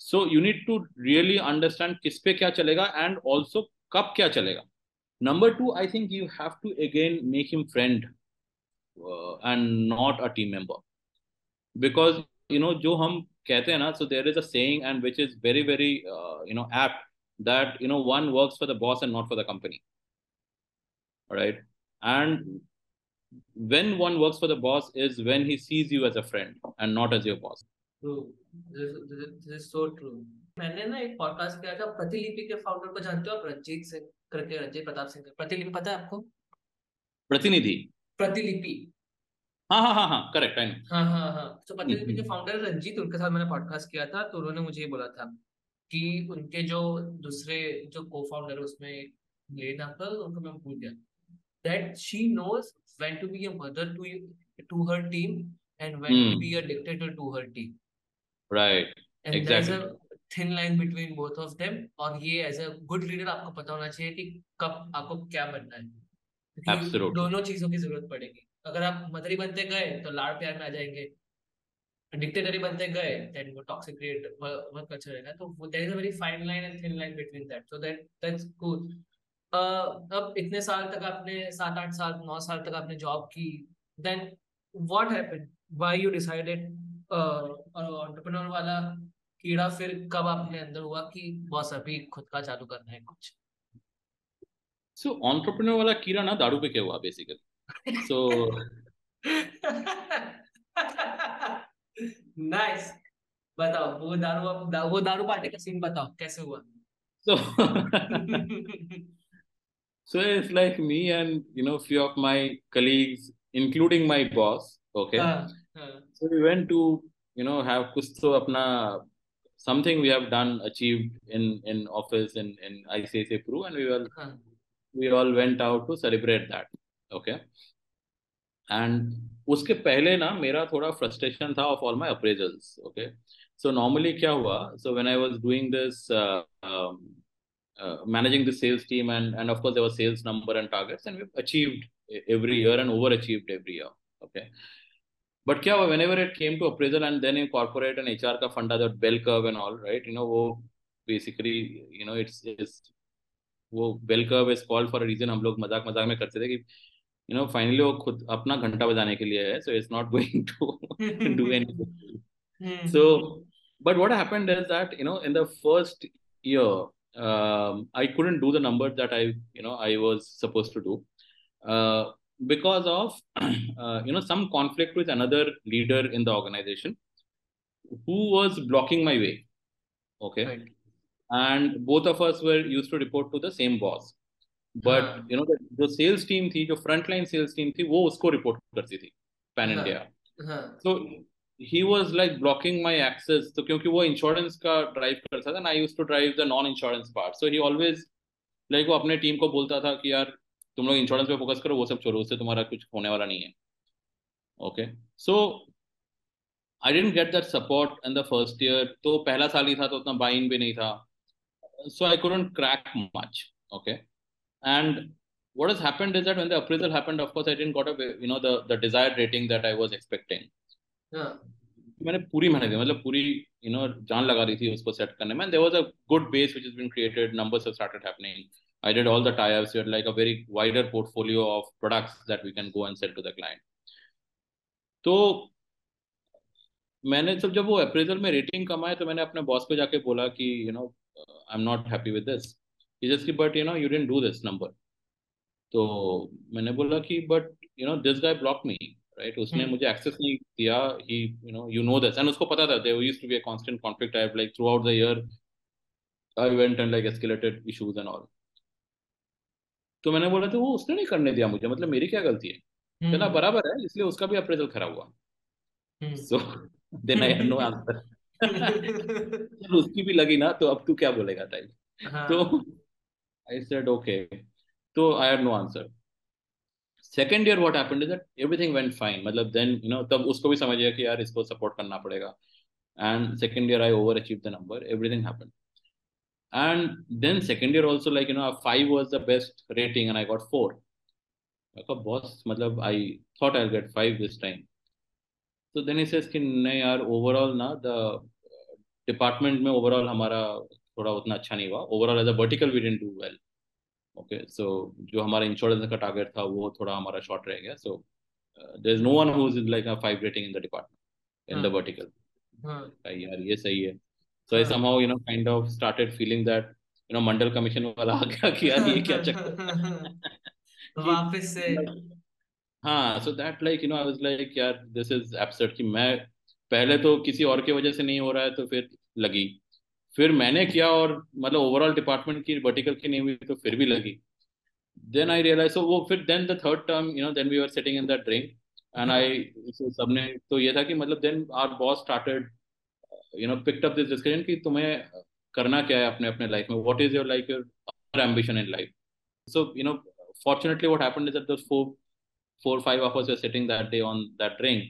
so you need to really understand किस पे क्या चलेगा एंड ऑल्सो कब क्या चलेगा number two I think you have to again make him friend and not a team member because you know जो हम कहते हैं ना so there is a and which is very very you know app that you know one works for the boss and not for the company right and when one works for the boss is when he sees you as a friend and not as your boss. मैंने ना एक podcast किया था प्रतिलिपि के founder को जानते हो आप? रंजीत सिंह करके रंजीत प्रताप सिंह। प्रतिलिपि पता है आपको? प्रतिनिधि। प्रतिलिपि। हाँ हाँ हाँ हाँ करेक्ट आई हाँ हाँ हाँ तो के फाउंडर रंजीत उनके साथ मैंने पॉडकास्ट किया था तो उन्होंने मुझे ये बोला था कि उनके जो दूसरे जो को फाउंडर उसमें था उनको मैं भूल गया that she knows to to her team and when mm. to hmm. be a dictator to her team. Right. And exactly. there's a thin line between both of them. और ये एज अ गुड लीडर आपको पता होना चाहिए कि कब आपको क्या बनना है. दोनों चीज़ों की ज़रूरत पड़ेगी अगर आप मदरी बनते गए तो लाड़ प्यार में आ जाएँगे। डिक्टेटरी बनते गए वो टॉक्सिक क्रिएट वर्क कल्चर तो there is a very fine line and thin line between that so that that's cool अब इतने साल तक आपने सात आठ साल नौ साल तक आपने जॉब की then what happened why you decided entrepreneur वाला कीड़ा फिर कब आपने अंदर हुआ कि बॉस अभी खुद का चालू करना है कुछ? सो so, एंटरप्रेन्योर वाला कीड़ा ना दारू पे क्या हुआ बेसिकली सो [LAUGHS] नाइस बताओ वो दारू वो दारू पार्टी का सीन बताओ कैसे हुआ so [LAUGHS] So it's like me and you know few of my colleagues, including my boss. Okay. Uh, uh. So we went to you know have kuch to apna something we have done achieved in in office in in ICICI Pro, and we all uh. we all went out to celebrate that. okay and उसके पहले ना मेरा थोड़ा frustration था of all my appraisals okay so normally क्या हुआ? So when I was doing this managing the sales team and and of course there was sales number and targets and we achieved every year and over achieved every year okay but क्या हुआ? Whenever it came to appraisal and then in corporate and HR का फंडा that bell curve and all right you know वो basically you know it's is वो bell curve is called for a reason हम लोग मज़ाक मज़ाक में करते थे कि यू नो फाइनली वो खुद अपना घंटा बजाने के लिए है so it's not going [LAUGHS] to [LAUGHS] do anything [LAUGHS] so but what happened is that you know in the first year um, I couldn't do the number that I you know I was supposed to do uh, because of [CLEARS THROAT] uh, you know some conflict with another leader in the organization who was blocking my way. Okay, right. and both of us were used to report to the same boss. But you know the sales team थी जो frontline sales team थी वो उसको report करती थी pan India. So he was like blocking my access तो क्योंकि वो इंश्योरेंस का ड्राइव करता था I use to drive the non insurance part so he always like वो अपने टीम को बोलता था कि यार तुम लोग इंश्योरेंस पे फोकस करो वो सब छोड़ो उससे तुम्हारा कुछ होने वाला नहीं है। Okay so I didn't get that support in the first year तो पहला साल ही था तो उतना बाइन भी नहीं था। So I couldn't crack much okay And what has happened is that when the appraisal happened of course i didn't got a you know the the desired rating that i was expecting मैंने पूरी मेहनत की मतलब पूरी you know जान लगा रही थी उसको सेट करने में there was a good base which has been created numbers have started happening I did all the tie-ups. We had like a very wider portfolio of products that we can go and sell to the client. तो मैंने सब जब वो appraisal में rating कमाए तो मैंने अपने बॉस को जाके बोला कि you know I am not happy with this just की but you know you didn't do this number तो मैंने बोला कि but you know this guy block me right उसने मुझे एक्सेस नहीं दिया। He you know you know this and उसको पता था there used to be a constant conflict I like throughout the year I went and like escalated issues and all तो मैंने बोला तो वो उसने नहीं करने दिया मुझे मतलब मेरी क्या गलती है? कहना बराबर है इसलिए उसका भी अप्रेजल खराब हुआ. So then I know answer उसकी भी लगी ना तो अब तू क्या बोलेगा टाइप हाँ. तो आई सेड ओके तो I had no answer second year what happened is that everything went fine मतलब देन यू नो तब उसको भी समझ गया कि यार इसको सपोर्ट करना पड़ेगा and second year I over achieve the number everything happened and then second year also like you know five was the best rating and i got four like a boss matlab i thought i'll get five this time so then he says कि नहीं यार overall ना the department में overall हमारा थोड़ा उतना अच्छा नहीं हुआ। Overall as a vertical we do well okay so जो हमारा इंश्योरेंस का टारगेट था वो थोड़ा हमारा शॉर्ट रह गया। So there is no one who is like a five rating in the department in the vertical यार ये सही है। So I somehow you know kind of started feeling that you know Mandal commission वाला आ गया कि यार ये क्या [LAUGHS] चक्कर [LAUGHS] वापस से। हाँ so that like you know I was like यार दिस इज़ एब्सर्ड कि मैं पहले तो किसी और के वजह से नहीं हो रहा है तो फिर लगी। फिर मैंने किया और मतलब ओवरऑल डिपार्टमेंट की वर्टिकल की नहीं हुई तो फिर भी लगी। देन आई रियलाइज़ वो फिर then the third term you know then we are sitting in the drink and I सबने तो ये था कि मतलब then our boss started you know picked up this discussion कि तुम्हें करना क्या है अपने अपने लाइफ में? What is your like your ambition in life so you know fortunately what happened is that those four four, five of us were sitting that day on that ring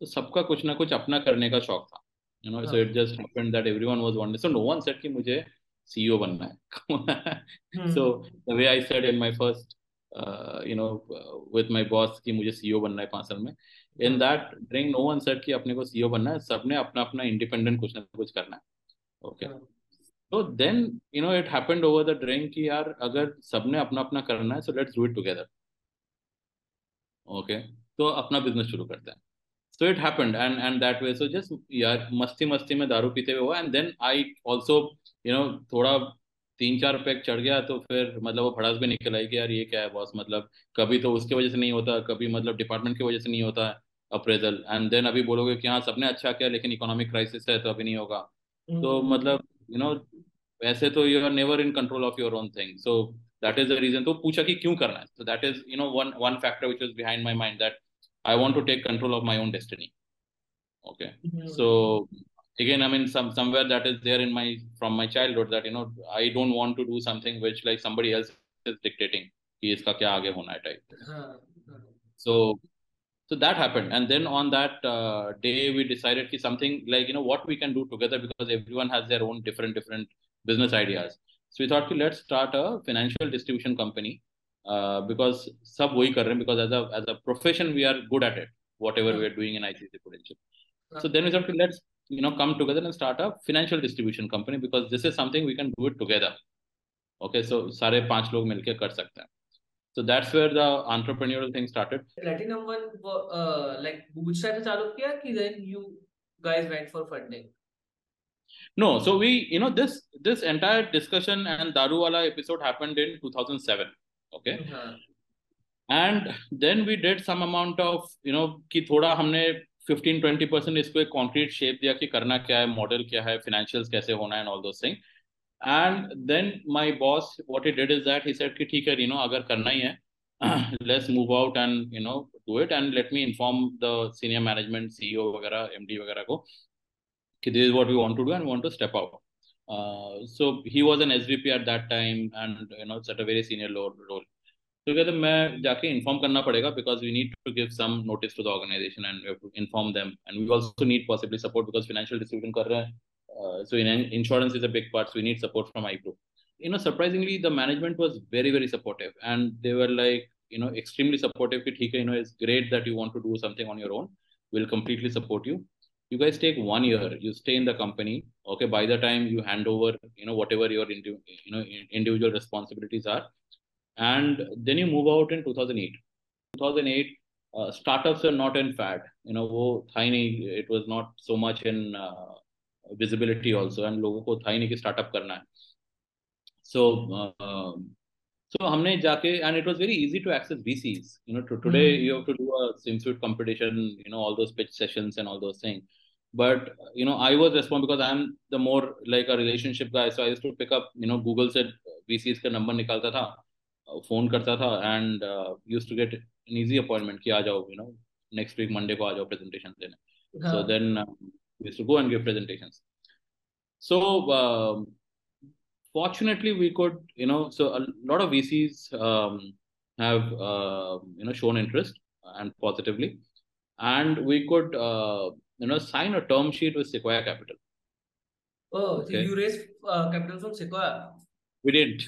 तो सबका कुछ ना कुछ अपना करने का शौक था। You know so it just happened that everyone was one so no one said कि मुझे सीईओ बनना है। So the way I said in my first you know with my boss कि मुझे सीईओ बनना है पाँच साल में in that drink no one said कि अपने को सीईओ बनना है सबने अपना अपना इंडिपेंडेंट कुछ ना कुछ करना है। ओके तो then you know it happened over the drink कि यार अगर सबने अपना अपना करना है so let's do it together okay तो अपना बिज़नेस शुरू करते हैं। So it happened and and that way so just यार मस्ती मस्ती में दारू पीते हुए हुआ and then I also you know थोड़ा तीन चार पैक चढ़ गया तो फिर मतलब वो भड़ास भी निकल आई कि यार ये क्या है बॉस मतलब कभी तो उसकी वजह से नहीं होता कभी मतलब डिपार्टमेंट की वजह से नहीं होता अप्रेजल एंड देन अभी बोलोगे कि हाँ सबने अच्छा किया लेकिन इकोनॉमिक क्राइसिस है तो अभी नहीं होगा तो हम्म। मतलब यू नो वैसे तो you are never in control of your own thing so that is the reason तो पूछा कि क्यों करना है तो that is you know one one factor which is behind my mind that I want to take control of my own destiny okay mm-hmm. so again i mean some somewhere that is there in my from my childhood that you know i don't want to do something which like somebody else is dictating कि इसका क्या आगे होना है type so so that happened and then on that uh, day we decided ki something like you know what we can do together because everyone has their own different different business ideas so we thought ki let's start a financial distribution company uh, because sab wahi kar rahe hain because as a as a profession we are good at it whatever we are doing in ICC Prudential so then we thought, let's you know come together and start a financial distribution company because this is something we can do it together. Okay, so सारे पांच लोग मिलके कर सकते हैं. So that's where the entrepreneurial thing started. Platinum one, uh, like bootstrap से चालू किया कि then you guys went for funding? No, so we, you know, this this entire discussion and Daruwala episode happened in 2007. Okay. And then we did some amount of, you know, कि थोड़ा हमने fifteen twenty percent इसको एक concrete shape दिया कि करना क्या है मॉडल क्या है फाइनेंशियल्स कैसे होना है all those thing and then my boss what he did is that he said कि ठीक है यू नो अगर करना ही है let's move out and you know do it and let me inform the senior management CEO वगैरह MD वगैरह को कि this is what we want to do and want to step out so he was an SVP at that time and you know it's at a very senior role तो कहते मैं जाके inform करना पड़ेगा because we need to give some notice to the organisation and we to inform them and we also need possibly support because financial distribution कर रहे हैं so in insurance is a big part we need support from I group you know surprisingly the management was very very supportive and they were like you know extremely supportive कि ठीक है you know it's great that you want to do something on your own we'll completely support you you guys take one year you stay in the company okay by the time you hand over you know whatever your you know individual responsibilities are and then you move out in 2008 2008 uh, startups are not in fad you know wo tiny it was not so much in uh, visibility also and logo ko tha ki startup karna hai so uh, so हमने जाके and it was very easy to access VCs. You know, to, today mm. you have to do a swimsuit competition. You know, all those pitch sessions and all those things. but you know i was responsible because i'm the more like a relationship guy. So i used to pick up you know google said vcs ka number nikalta tha phone karta tha and uh, used to get an easy appointment ki aa jao you know next week monday ko aa jao presentation dene. Uh-huh. so then um, we used to go and give presentations. So um, fortunately we could you know so a lot of vcs um, have uh, you know shown interest uh, and positively. And we could uh, you know sign a term sheet with sequoia capital oh okay. so you raised uh, capital from sequoia we didn't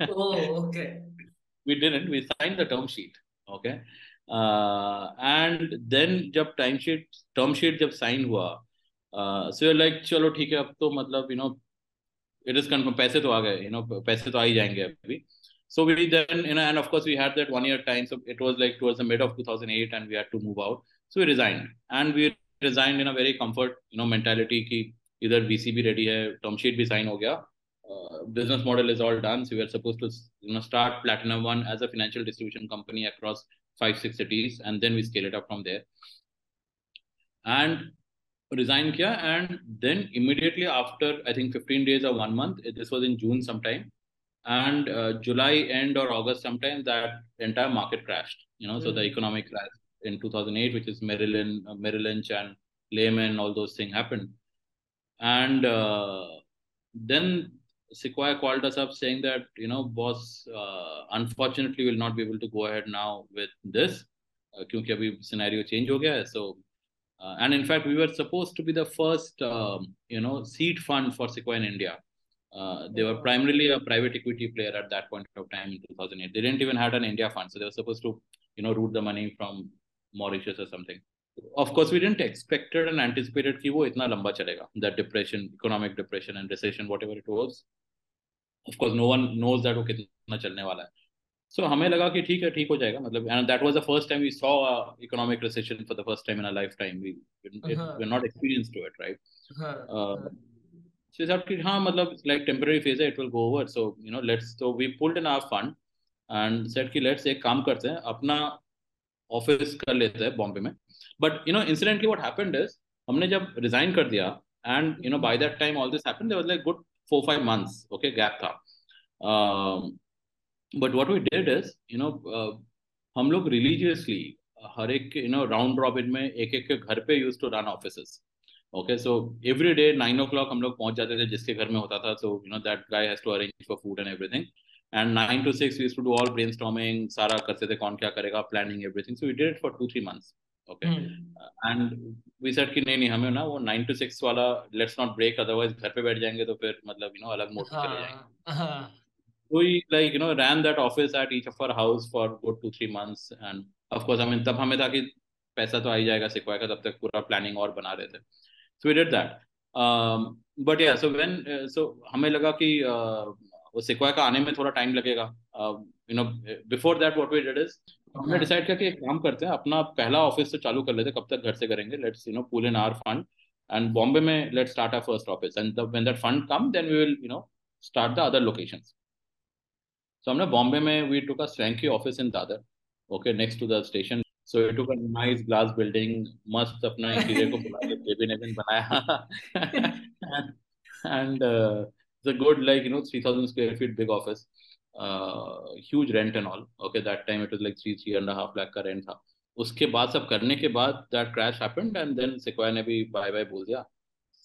[LAUGHS] oh okay we didn't we signed the term sheet okay uh, and then जब time sheet term sheet जब sign हुआ so like चलो ठीक है अब तो मतलब you know it is confirmed पैसे तो आ गए you know पैसे तो आ ही जाएंगे अभी so we then you know and of course we had that one year time so it was like towards the mid of 2008 and we had to move out so we resigned and we resigned in a very comfort you know mentality ki either vc be ready hai term sheet be signed, ho gaya uh, business model is all done so we are supposed to you know start platinum one as a financial distribution company across five six cities and then we scale it up from there and resign kiya and then immediately after i think 15 days or one month this was in june sometime and uh, july end or august sometime. that entire market crashed you know mm-hmm. so the hmm. economic crash in 2008 which is Merrill, uh, Merrill Lynch and Lehman all those things happened and uh, then Sequoia called us up saying that you know boss uh, unfortunately will not be able to go ahead now with this क्योंकि अभी scenario change हो गया है so uh, and in fact, we were supposed to be the first, um, you know, seed fund for Sequoia in India. Uh, they were primarily a private equity player at that point of time in 2008. They didn't even have an India fund, so they were supposed to, you know, root the money from Or something. Of course, we didn't expect it and anticipated कि वो इतना लंबा चलेगा. That depression, economic depression and recession, whatever it was. Of course, no one knows that वो कितना चलने वाला है. सो so, हमें लगा कि ठीक है ठीक हो जाएगा मतलब and that was the first time we saw economic recession for the first time in our life time we we not experience to it right so सब कि हाँ मतलब लाइक टेंपरेरी फ़ेज़ है it will go over so you know let's so we pulled in our fund and said कि let's एक काम करते हैं अपना ऑफ़िस कर लेते हैं बॉम्बे में. But you know incidentally what happened is हमने जब रिजाइन कर दिया and you know by that time all this happened like good 4 5 months okay gap था. But what we did is you know हम लोग रिलीजियसली हर एक यू नो राउंड रॉबिन में एक एक के घर पे use to run office okay so every day nine o'clock हम लोग पहुँच जाते थे जिसके घर में होता था so you know that guy has to arrange for food and everything and nine to six use to do all brain सारा करते थे कौन क्या करेगा planning everything so we did it for two three months okay and we said कि नहीं नहीं हमें ना वो नाइन टू सिक्स वाला लेट्स नॉट ब्रेक अदरवाइज़ घर पे बैठ जाएँगे तो फिर मतलब यू नो अलग मोड चले जाएँगे। we like you know ran that office at each of our house for good two three months. And of course I mean तब हमें था कि पैसा तो आ ही जाएगा सिक्वाय का तब तक पूरा प्लानिंग और बना रहे थे। So we did that. Um, but yeah so when uh, so हमें लगा कि uh, वो सिक्वाय का आने में थोड़ा टाइम लगेगा। You know before that what we did is हमने डिसाइड किया कि एक काम करते हैं अपना पहला ऑफ़िस तो चालू कर लेते कब तक घर से करेंगे। Let's you know pool in our fund and Bombay में let's start our first office and when that fund come then we will you know start the other locations So हमने बॉम्बे में we took a swanky office in Dadar, okay, next to the station. So we took a nice glass building, मस्त अपना interior को [LAUGHS] बुला के cabin एबिन बनाया। [LAUGHS] Uh, it's a good like you know 3000 square feet big office uh, huge rent and all okay that time it was like three three and a half lakh का rent था उसके बाद सब करने के बाद that crash happened and then Sequoia ने भी बाय बाय बोल दिया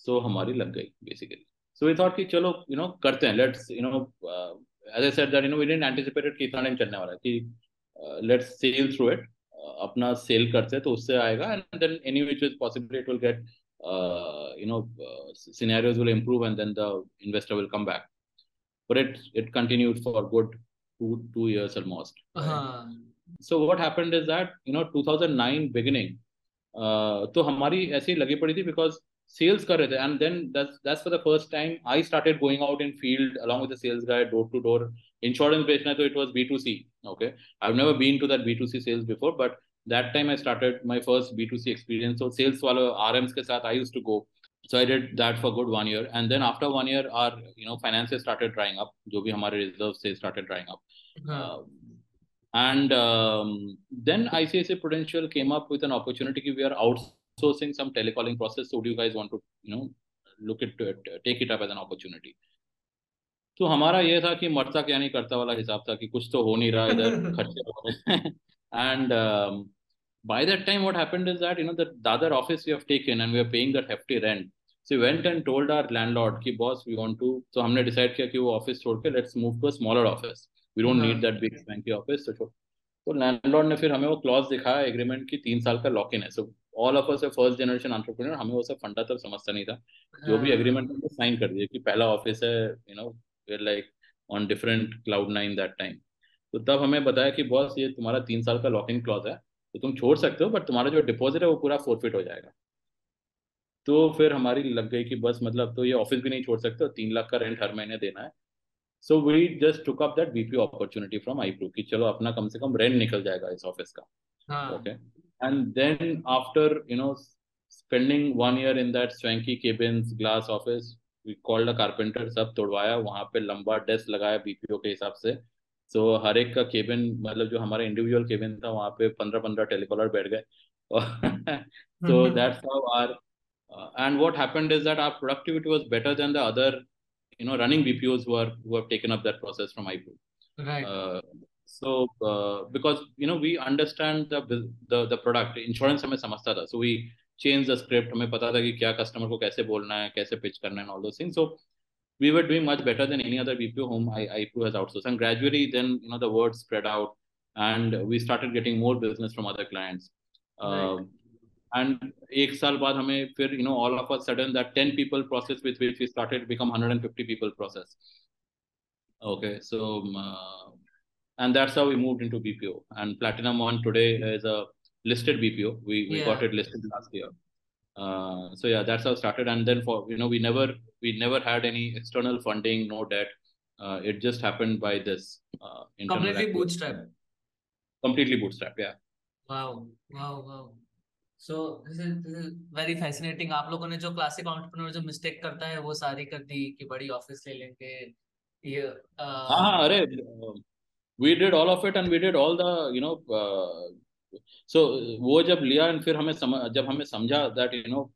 so हमारी लग गई basically so we thought कि चलो you know करते हैं let's you know uh, as I said that you know we didn't anticipate it कि इतना टाइम चलने वाला है कि let's sail through it अपना सेल करते हैं तो उससे आएगा and then any which is possible it will get uh, you know uh, scenarios will improve and then the investor will come back but it it continued for good two two years almost right? uh-huh. so what happened is that you know 2009 beginning तो हमारी ऐसी लगी पड़ी थी because sales कर रहे थे and then that's for the first time I started going out in field along with the sales guy door to door insurance बेचना है तो it was B to C okay I have never been to that B to C sales before but I started my first B two C experience so sales वाले RMs के साथ I used to go so i did that for good one year and then after one year our you know finances started drying up jo bhi hamare reserves se started drying up uh, and um, then icici prudential came up with an opportunity we are outsourcing some telecalling process so do you guys want to you know look at it take it up as an opportunity तो हमारा ये था कि मरता क्या नहीं करता वाला हिसाब था कि कुछ तो हो नहीं रहा इधर खर्चे हो and by that time what happened is that you know the, the other office we have taken and we are paying that hefty rent so we went and told our landlord ki boss we want to so हमने decide किया कि वो office छोड़ के let's move to a smaller office we don't need that big swanky office so तो landlord ने फिर हमें वो क्लॉज दिखाया एग्रीमेंट की तीन साल का लॉक इन है so all of us first generation entrepreneur हमें वो सब फंडा तब समझता नहीं था जो भी एग्रीमेंट हमने साइन कर दिया कि पहला ऑफ़िस है you know where like on different cloud nine that time तो तब हमें बताया कि बॉस ये तुम्हारा तीन साल का लॉक इन क्लॉज है तो तुम छोड़ सकते हो बट तुम्हारा जो डिपॉजिट है वो पूरा फोरफिट हो जाएगा। तो फिर हमारी लग गई कि बस मतलब तो ये ऑफ़िस भी नहीं छोड़ सकते तीन लाख का रेंट हर महीने देना है। So we just took up that BP opportunity from iPru कि चलो अपना कम से कम रेंट निकल जाएगा इस ऑफ़िस का। Okay and then after you know spending one year in that swanky cabins glass office we called a carpenter सब तोड़वाया वहाँ पे लंबा डेस्क लगाया बीपीओ के हिसाब से। सो हर एक का केबिन मतलब जो हमारा इंडिविजुअल केबिन था वहाँ पे पंद्रह पंद्रह टेलीकॉलर बैठ गए। So that's how are and what happened is that our productivity was better than the other you know running BPOs who who have taken up that process from IPO right so because you know we understand the the product insurance हमें समझता था। So we change the script हमें पता था कि क्या customer को कैसे बोलना है कैसे पिच करना है all those things so we were doing much better than any other BPO whom I, IPO has outsourced. And gradually, then you know the word spread out, and we started getting more business from other clients. Uh, right. and एक साल बाद हमें फिर you know all of a sudden that 10 people process with which we started become 150 people process. Okay, so uh, and that's how we moved into BPO. And Platinum One today is a listed BPO. We we yeah. got it listed last year. Uh, so yeah, that's how it started. And then for you know, we never we never had any external funding, no debt. Uh, it just happened by this. Uh, completely bootstrap. Completely bootstrap. Yeah. Wow! Wow! Wow! So this is this is very fascinating. आप लोगों ने जो classic entrepreneur जो mistake करता है वो सारी कर दी कि बड़ी ऑफिस ले लेंगे ये हाँ हाँ अरे we did all of it and we did all the you know uh, so so, वो जब लिया एंड फिर हमें सम, जब हमें समझा दैट यू नो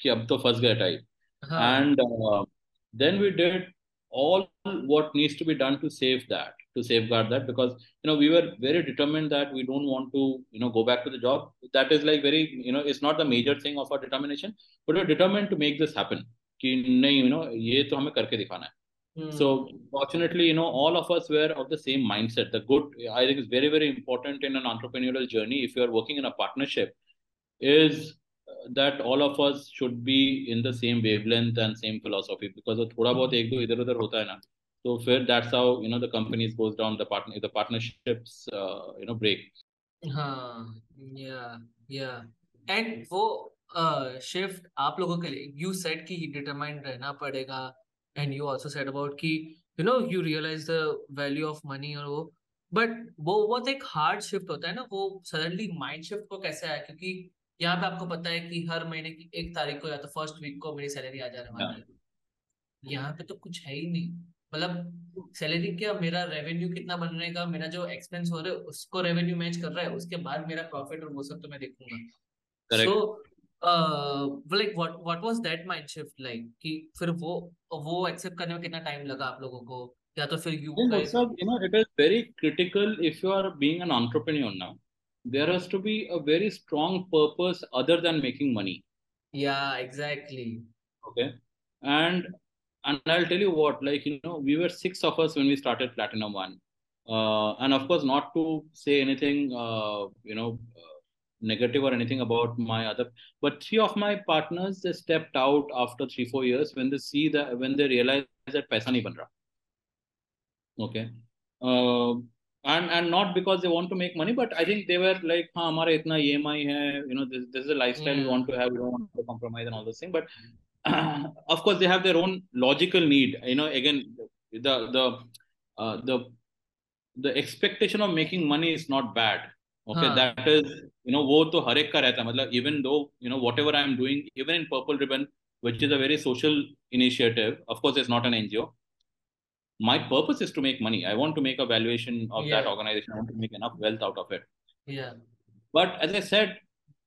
कि अब तो फंस गया type And then we did all what needs to be done to save that to safeguard that because you know we were very determined that we don't want to you know go back to the job that is like very you know it's not the major thing of our determination but we're determined to make this happen कि नहीं you know ये तो हमें करके दिखाना है so hmm. fortunately, you know, all of us were of the same mindset. The good, I think, is very, very important in an entrepreneurial journey. If you are working in a partnership, is that all of us should be in the same wavelength and same philosophy. Because thoda bahut ek do idhar udhar hota hai na. So फिर that's how you know the companies goes down the partner the partnerships uh, you know break. हाँ, yeah, yeah. And वो shift uh, आप लोगों के लिए you set कि determined रहना पड़ेगा and you also said about कि you know you realize the value of money और वो बट वो बहुत एक हार्ड शिफ्ट होता है ना वो सडनली माइंड शिफ्ट को कैसे आया क्योंकि यहाँ पे आपको पता है कि हर महीने की एक तारीख को या तो फ़र्स्ट वीक को मेरी सैलरी आ जाने वाली है। यहाँ पे तो कुछ है ही नहीं। मतलब सैलरी क्या मेरा रेवेन्यू कितना बनने का मेरा जो एक्सपेंस हो रहा है उसको रेवेन्यू मैच कर रहा है उसके बाद मेरा प्रॉफिट और वो सब तो मैं देखूँगा। So like what what was that mind shift like कि फिर वो वो एक्सेप्ट करने में कितना टाइम लगा आप लोगों को? या तो फिर you know it is very critical if you are being an entrepreneur now. There has to be a very strong purpose other than making money. Yeah exactly. Okay. And and i'll tell you what like you know we were six of us when we started platinum one. Uh, and of course not to say anything uh, you know uh, negative or anything about my other but three of my partners they stepped out after three four years when they see that when they realize that paisa nahi ban raha. Okay. Uh, and and not because they want to make money but i think they were like ha hamara itna emi hai you know this, this is a lifestyle yeah. we want to have we don't want to compromise and all those things but uh, [CLEARS THROAT] of course they have their own logical need you know again the the uh, the the expectation of making money is not bad okay huh. that is you know wo to har ek ka rehta matlab even though you know whatever i am doing even in purple ribbon which is a very social initiative of course it's not an ngo my purpose is to make money. I want to make a valuation of yeah. that organization. I want to make enough wealth out of it. Yeah. But as I said,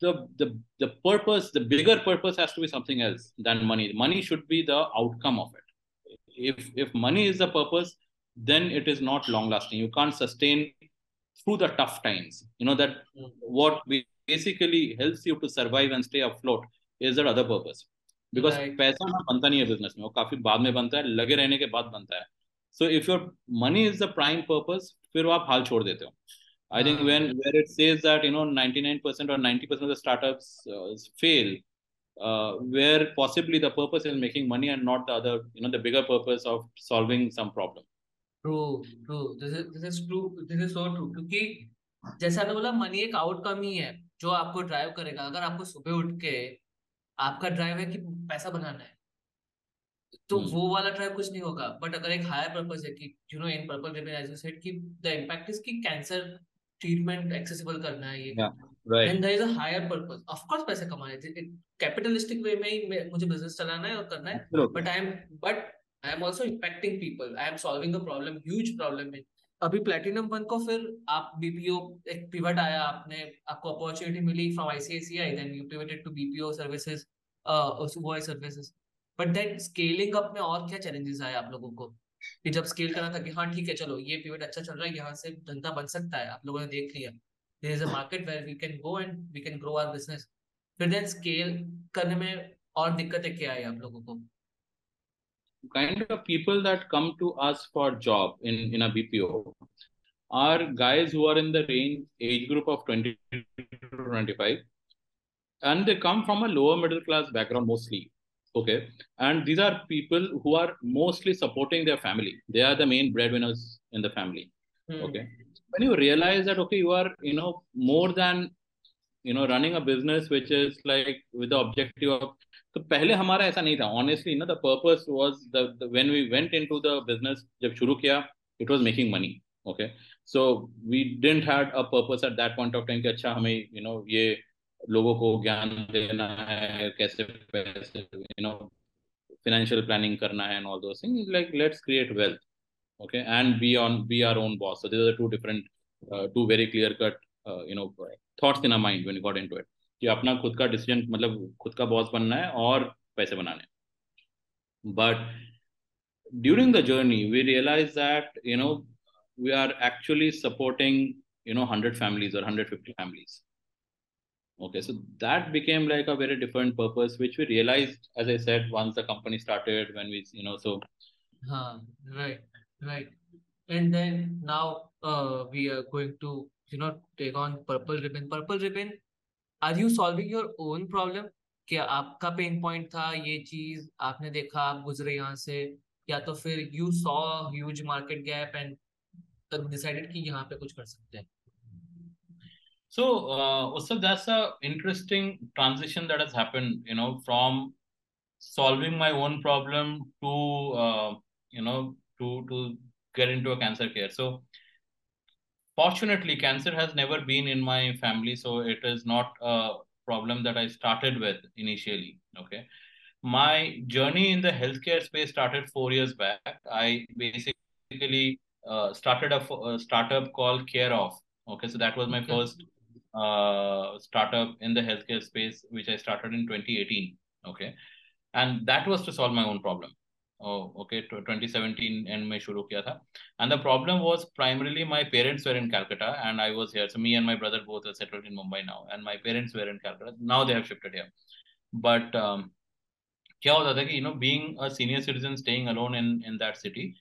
the the the purpose, the bigger purpose has to be something else than money. Money should be the outcome of it. If if money is the purpose, then it is not long lasting. You can't sustain through the tough times. You know that mm-hmm. what basically helps you to survive and stay afloat is that other purpose. Because पैसा ना बनता नहीं है business में वो काफी बाद में बनता है लगे रहने के बाद बनता है so if your money is the prime purpose फिर आप हाल छोड़ देते हो I think when where it says that you know 99% or 90% of the startups uh, uh, where possibly the purpose is making money and not the other, you know, the bigger purpose of solving some problem. True, true. This is this is true. This is so true. क्योंकि जैसे आपने बोला money एक outcome ही है जो आपको drive करेगा अगर आपको सुबह उठ के आपका ड्राइव है कि पैसा बनाना है तो hmm. वो वाला ट्राई कुछ नहीं होगा बट अगर एक हायर पर्पस है कि you know in purple ribbon as you said कि द इंपैक्ट इज़ कि कैंसर ट्रीटमेंट एक्सेसिबल करना है ये। Then there is a higher purpose of course पैसे कमाने थे कैपिटलिस्टिक वे में ही मुझे बिज़नेस चलाना है और करना है। But I am but I am also impacting people I am solving a problem huge problem में। अभी प्लेटिनम वन को फिर आप बीपीओ एक पिवट आया आपने आपको opportunity milli from ICICI then you pivoted to BPO services voice services but then scaling up में और क्या चैलेंजेस आए आप लोगों को? कि जब स्केल करना था कि हाँ ठीक है, चलो, ये पीरियड अच्छा चल रहा है, यहाँ से धंधा बन सकता है, आप लोगों ने देख लिया। There is a market where we can go and we can grow our business फिर देन स्केल करने में और दिक्कतें क्या आई आप लोगों को? Kind of people that come to us for job in in a BPO are guys who are in the range, age group of 20 to 25 and they come from a lower middle class background mostly. okay and these are people who are mostly supporting their family they are the main breadwinners in the family mm. okay when you realize that okay you are you know more than you know running a business which is like with the objective of तो पहले हमारा ऐसा नहीं था honestly ना the purpose was the when we went into the business जब शुरू किया it was making money okay so we didn't had a purpose at that point of time कि अच्छा हमें यू you नो know, ये लोगों को ज्ञान देना है, कैसे पैसे यू नो फाइनेंशियल प्लानिंग करना है and all things like let's create wealth okay and be on be our own boss this two different two very clear cut you know thoughts in mind when got into it कि अपना खुद का decision मतलब खुद का boss बनना है और पैसे बनाने but during the journey we realize that you know we are actually supporting you know hundred families और hundred fifty families okay so that became like a very different purpose which we realized as i said once the company started when we you know so huh, right right and then now uh, we are going to you know take on purple ribbon purple ribbon are you solving your own problem क्या आपका pain point था ये चीज़ आपने देखा आप गुजरे यहाँ से या तो फिर you saw huge market gap and decided कि यहाँ पे कुछ कर सकते हैं So, uh, so that's a interesting transition that has happened. You know, from solving my own problem to uh, you know to to get into a cancer care. So, fortunately, cancer has never been in my family, so it is not a problem that I started with initially. Okay, my journey in the healthcare space started four years back. I basically uh, started a, a, startup called Care Off. Okay, so that was my okay. first uh, startup in the healthcare space, which I started in 2018. Okay. And that was to solve my own problem. Oh, okay. 2017 and mein shuru kiya tha. And the problem was primarily my parents were in Calcutta and I was here. So me and my brother both are settled in Mumbai now. And my parents were in Calcutta. Now they have shifted here. But um, क्या होता था कि you know being a senior citizen staying alone in in that city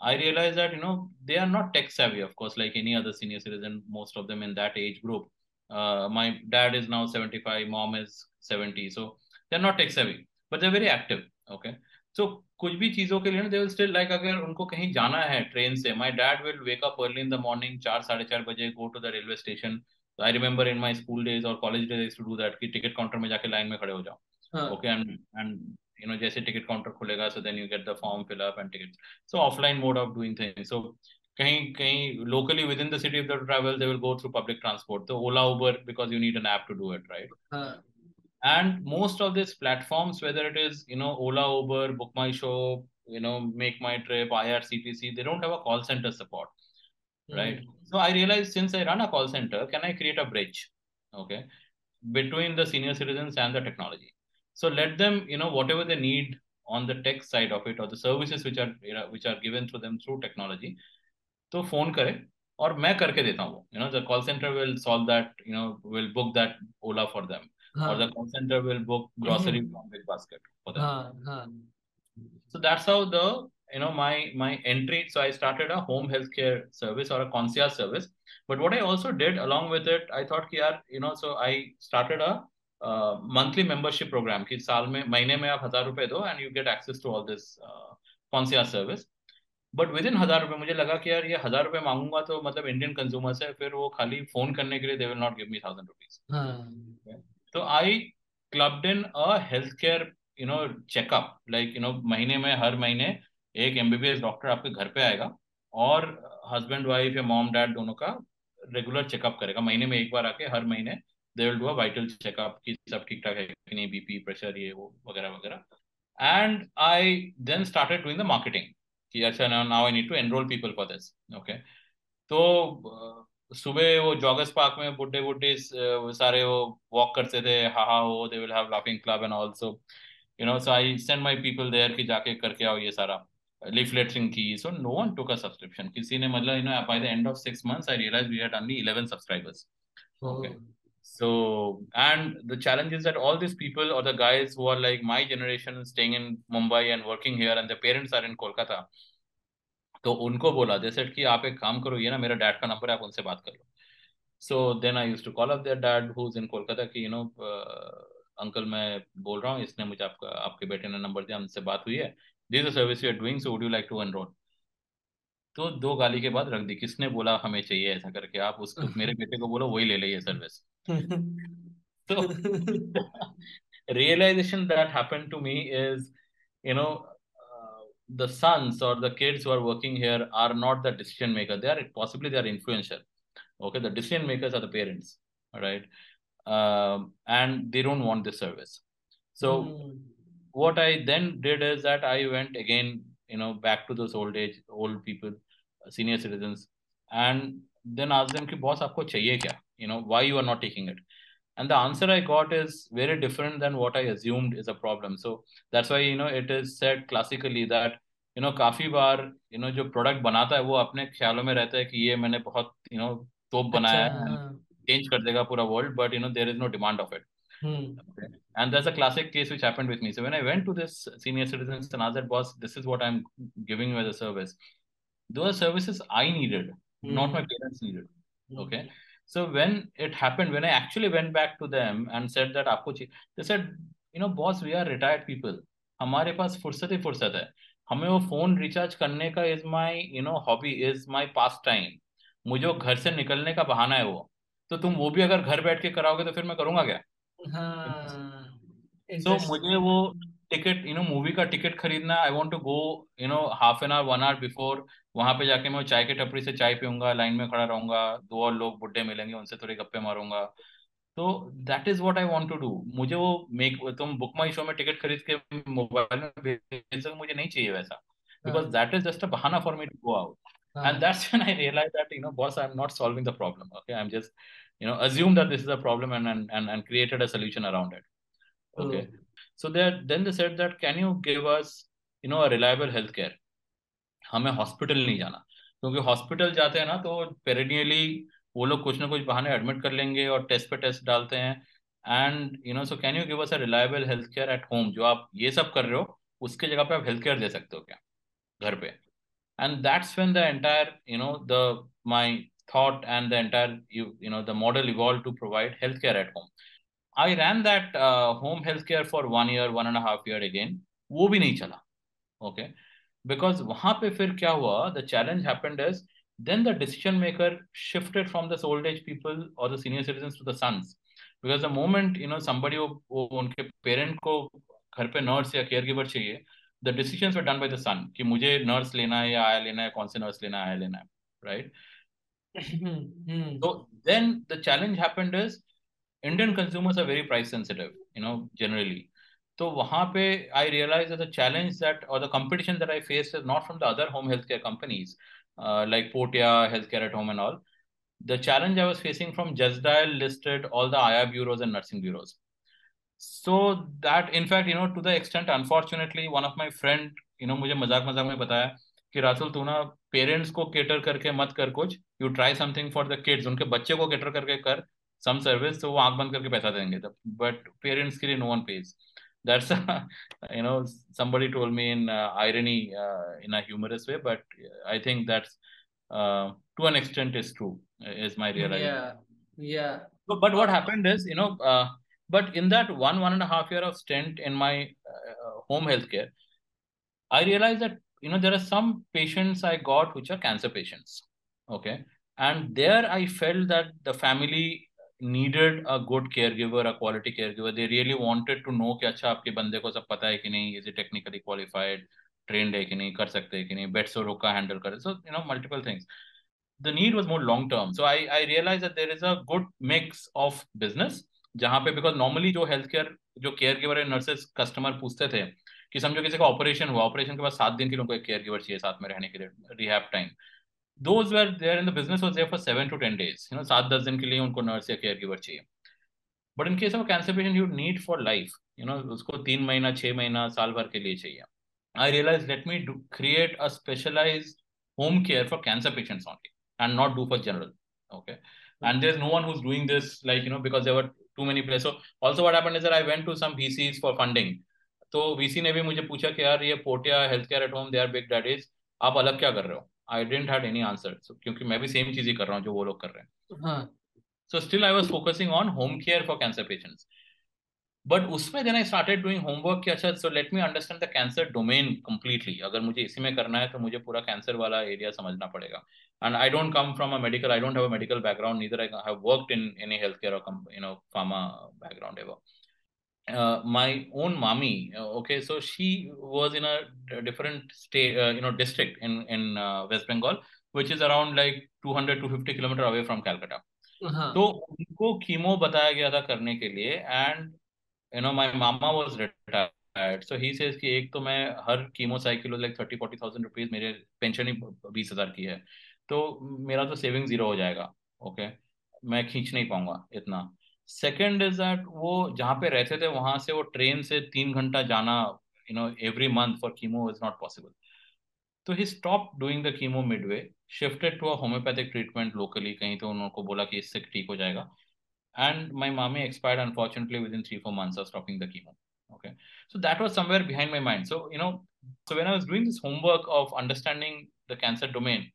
I realized that you know they are not tech savvy of course like any other senior citizen most of them in that age group uh, my dad is now 75 mom is 70 so they're not tech savvy but they're very active okay? So कुछ भी चीज़ों के लिए ना they will still like अगर उनको कहीं जाना है ट्रेन से my dad will wake up early in the morning चार साढ़े चार बजे go to the railway station I remember in my school days और college days to do that कि टिकट काउंटर में जाके लाइन में खड़े हो जाओ okay and and you know जैसे टिकट काउंटर खुलेगा so then you get the form fill up and ticket so offline mode of doing things so kahin, kahin, locally within the city if they travel they will go through public transport. The ola uber because you need an app to do it right? And most of these platforms whether it is you know ola uber book my show you know make my trip irctc they don't have a call center support hmm. right? So i realized since i run a call center can i create a bridge okay between the senior citizens and the technology? So let them you know whatever they need on the tech side of it or the services which are you know, which are given to them through technology तो phone करे और मैं करके देता हूँ you know the call centre will solve that you know will book that Ola for them और the call centre will book grocery from Big Basket for them so that's how the you know my my entry so I started a home health care service और a concierge service but what I also did along with it I thought कि यार you know so I started a monthly membership programme कि साल में महीने में आप हज़ार रुपए दो and you get access to all this concierge service but within हज़ार रुपए मुझे लगा कि यार ये हज़ार रुपए मांगूँगा तो मतलब इंडियन कंज्यूमर से फिर वो खाली फ़ोन करने के लिए they will not give me thousand rupees तो I clubbed in a health care you know checkup like you know महीने में हर महीने एक एमबीबीएस डॉक्टर आपके घर पे आएगा और हस्बैंड वाइफ या मॉम डैड दोनों का रेगुलर चेकअप करेगा। महीने में एक बार आके हर महीने they will do a vital checkup की सब ठीक ठाक है कि नहीं बीपी प्रेशर ये वो वगैरह वगैरह। And I then started doing the marketing कि अच्छा ना now I need to enrol people for this okay तो सुबह वो जॉगर्स पार्क में बुड्ढे बुड्ढे सारे वो वॉक करते थे हा हा हो they will have laughing club and also you know so I send my people there कि जाके करके आओ ये सारा leafleting की। So no one took a subscription. किसी ने मतलब you know by the end of six months I realized we had only 11 subscribers. Okay. oh. So, and the challenge is that all these people or the guys who are like my generation staying in Mumbai and working here and their parents are in Kolkata तो उनको बोला जैसे कि आप एक काम करो, ये ना मेरा डैड का नंबर है, आप उनसे बात कर लो। So then I use to call up their dad who is in Kolkata की यू नो अंकल मैं बोल रहा हूँ, इसने मुझे आपका, आपके बेटे ने नंबर दिया उनसे बात हुई है। This service you are doing so would you like to enrol तो दो गाली के बाद रख दी, किसने बोला हमें चाहिए ऐसा करके, आप उसको मेरे बेटे को बोलो, वही ले ले ये service [LAUGHS] so [LAUGHS] realization that happened to me is, you know, uh, the sons or the kids who are working here are not the decision maker. They are possibly they are influential. Okay, the decision makers are the parents, right? Um, and they don't want the service. So mm. what I then did is that I went again, you know, back to those old age, old people, senior citizens, and then asked them ki boss aapko chahiye kya you know why you are not taking it and the answer i got is very different than what i assumed is a problem so that's why you know it is said classically that you know काफ़ी बार you know जो product बनाता है वो अपने ख्यालों में रहता है कि ये मैंने बहुत you know तोप बनाया है चेंज कर देगा पूरा world but you know there is no demand of it And that's a classic case which happened with me. So when I went to this senior citizens and asked that boss, this is what I'm giving you as a service. Those services I needed, mm. not my parents needed. Mm. Okay. So when it happened, when I actually went back to them and said that आपको they said, you know, boss, we are retired people. हमारे पास फुर्सत ही फुर्सत है हमें वो phone recharge करने का is my you know hobby is my pastime मुझे वो घर से निकलने का बहाना है वो तो तुम वो भी अगर घर बैठ के कराओगे तो फिर मैं करूँगा क्या हाँ, तो मुझे वो टिकट यू नो मूवी का टिकट खरीदना I want to go you know half an hour one hour before वहाँ पे जाके मैं चाय के टपरी से चाय पीऊँगा लाइन में खड़ा रहूँगा दो और लोग बुढ़े मिलेंगे उनसे थोड़ी गप्पे मारूँगा। तो that is what I want to do मुझे वो मेक तुम बुक माई शो में टिकट खरीद के मोबाइल में भेज मुझे नहीं चाहिए वैसा। Because that is just a बहाना for me to go out and that's when i realized that you know boss i'm not solving the problem okay? I'm just you know assume that this is a problem and and and, and created a solution around it okay? oh. So there then they said that, can you give us, you know, a reliable healthcare? हमें hospital नहीं जाना। क्योंकि hospital जाते हैं ना तो पेरिनियली वो लोग कुछ ना कुछ बहाने एडमिट कर लेंगे और टेस्ट पे टेस्ट डालते हैं। And you know so can you give us a reliable health care at home जो आप ये सब कर रहे हो, उसके जगह पे आप हेल्थ केयर दे सकते हो क्या? घर पे। And that's when the entire you know the my and the entire you you know the model evolve to provide health care at home I ran that home health care for one year one and half year again वो भी नहीं चला okay because वहां पे फिर क्या हुआ the challenge happened is then the decision maker shifted from the old age people or the senior citizens to the sons because the moment you know somebody वो, वो उनके पेरेंट को घर पे नर्स या केयर गिवर चाहिए the decisions were done by the son कि मुझे नर्स लेना है या आया लेना है कौन से नर्स लेना है आया लेना है right so then the challenge happened is Indian consumers are very price sensitive you know generally तो वहाँ पे I realise the challenge that और the competition that I face not from the other home health care companies like Portea health care at home and all the challenge I was facing from Justdial listed all the aaya bureaus and nursing bureaus so that in fact you know to the extent unfortunately one of my friend you know मुझे मज़ाक मज़ाक में बताया कि राहुल तू ना parents को cater करके मत कर कुछ. You try something for the kids उनके बच्चे को केटर करके कर. सम सर्विस तो वो आंख बंद करके पैसा देंगे बट पेरेंट्स के लिए no one pays that's [LAUGHS] you know somebody told me in uh, irony uh, in a humorous way but i think that's uh, to an extent is true is my realization yeah yeah but, but what happened is you know but in that one one and a half year of stint in my home healthcare i realized that you know there are some patients i got which are cancer patients okay and there i felt that the family needed a good caregiver a quality caregiver they really wanted to know कि अच्छा आपके बंदे को सब पता है कि नहीं it technically qualified trained है कि नहीं कर सकते हैं कि नहीं बेड सोरो का हैंडल करे so you know multiple things the need was more long term so i i realized that there is a good mix of business जहाँ पे बिकॉज़ नॉर्मली जो हेल्थ केयर जो केयर गिवर नर्सेस कस्टमर पूछते थे कि समझो किसी का ऑपरेशन हुआ ऑपरेशन के बाद सात दिन के लिए उनको एक केयर गिवर चाहिए साथ में रहने के लिए rehab time those were there in the business was there for seven to ten days. You know, सात दस दिन के लिए उनको नर्स या केयर गिवर चाहिए but in case of cancer patient you need for life you know उसको तीन महीना छह महीना साल भर के लिए चाहिए I realise let me create a specialise for cancer patients only and not do for general okay and there's no one who's doing this like you know because there were too many places so also what happened is that i went to some vcs for funding तो VC ने भी मुझे पूछा कि यार ये Portea health care at home they are big daddies आप अलग क्या कर रहे हो I didn't had any answer क्योंकि मैं भी सेम चीज़ ही कर रहा हूँ जो वो लोग कर रहे हैं। So still I was focusing on home care for cancer patients but उसमें then I started doing homework कि अच्छा so let me understand the cancer domain completely अगर मुझे इसी में करना है तो मुझे पूरा कैंसर वाला एरिया समझना पड़ेगा। And I don't come from a medical I don't have a medical background neither I have worked in any health care और you know pharma background ever uh, my own mommy uh, okay so she was in a different state uh, you know district in in uh, west bengal which is around like 200 to 50 kilometer away from calcutta uh-huh. तो उनको chemo बताया गया था करने के लिए and you know my mama was retired so he says कि एक तो मैं हर chemo cycle like thirty forty thousand rupees मेरे पेंशन ही बीस हज़ार की है तो मेरा तो सेविंग ज़ीरो हो जाएगा ओके okay? मैं खींच नहीं पाऊँगा इतना सेकेंड इज़ दैट वो जहाँ पे रहते थे, वहाँ से वो ट्रेन से तीन घंटा जाना you know every month for chemo is not possible तो he stop doing the chemo midway shifted to a homeopathic treatment locally कहीं तो उन्होंने बोला कि इससे ठीक हो जाएगा। एंड माई मामी expired unfortunately within three four month of stopping the chemo okay so that was somewhere behind my mind so you know so when I was doing this homework of understanding the cancer domain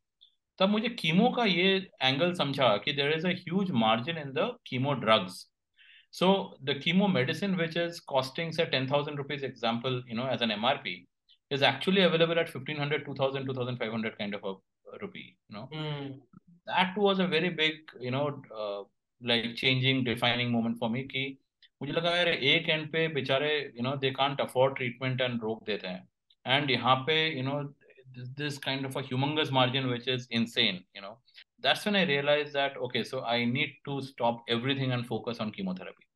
तब मुझे chemo का ये angle समझा कि there is a margin in the chemo drugs so the chemo medicine which is costing say ten thousand rupees example you know as an M R P is actually available at 1500 2000 2500 kind of a rupee you know. Mm. that was a very big you know uh, like changing defining moment for me कि मुझे लगा यार एक end पे बेचारे you know they can't afford treatment and रोक देते हैं. एंड यहाँ पे you know this kind of a humongous margin which is insane you know that's when i realized that okay so i need to stop everything and focus on chemotherapy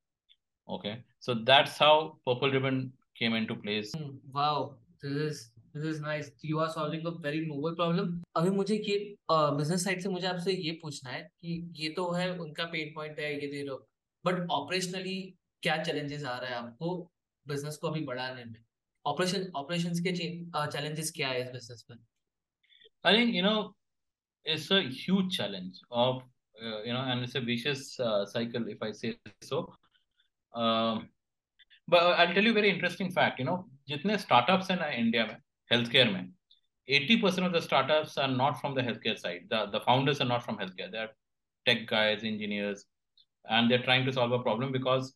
okay so that's how purple ribbon came into place wow this is this is nice you are solving a very noble problem अभी मुझे ये business side से मुझे आपसे ये पूछना है कि ये तो है उनका पेन पॉइंट है ये दे रहे हो बट ऑपरेशनली क्या चैलेंजेस आ रहा है आपको बिजनेस को अभी बढ़ाने में ऑपरेशन ऑपरेशंस के चैलेंजेस क्या है इस बिजनेस में I think you know it's a huge challenge of uh, you know and it's a vicious uh, cycle if i say so um, but i'll tell you a very interesting fact you know जितने startups हैं ना India में healthcare में 80% of the startups are not from the healthcare side the the founders are not from healthcare they are tech guys engineers and they're trying to solve a problem because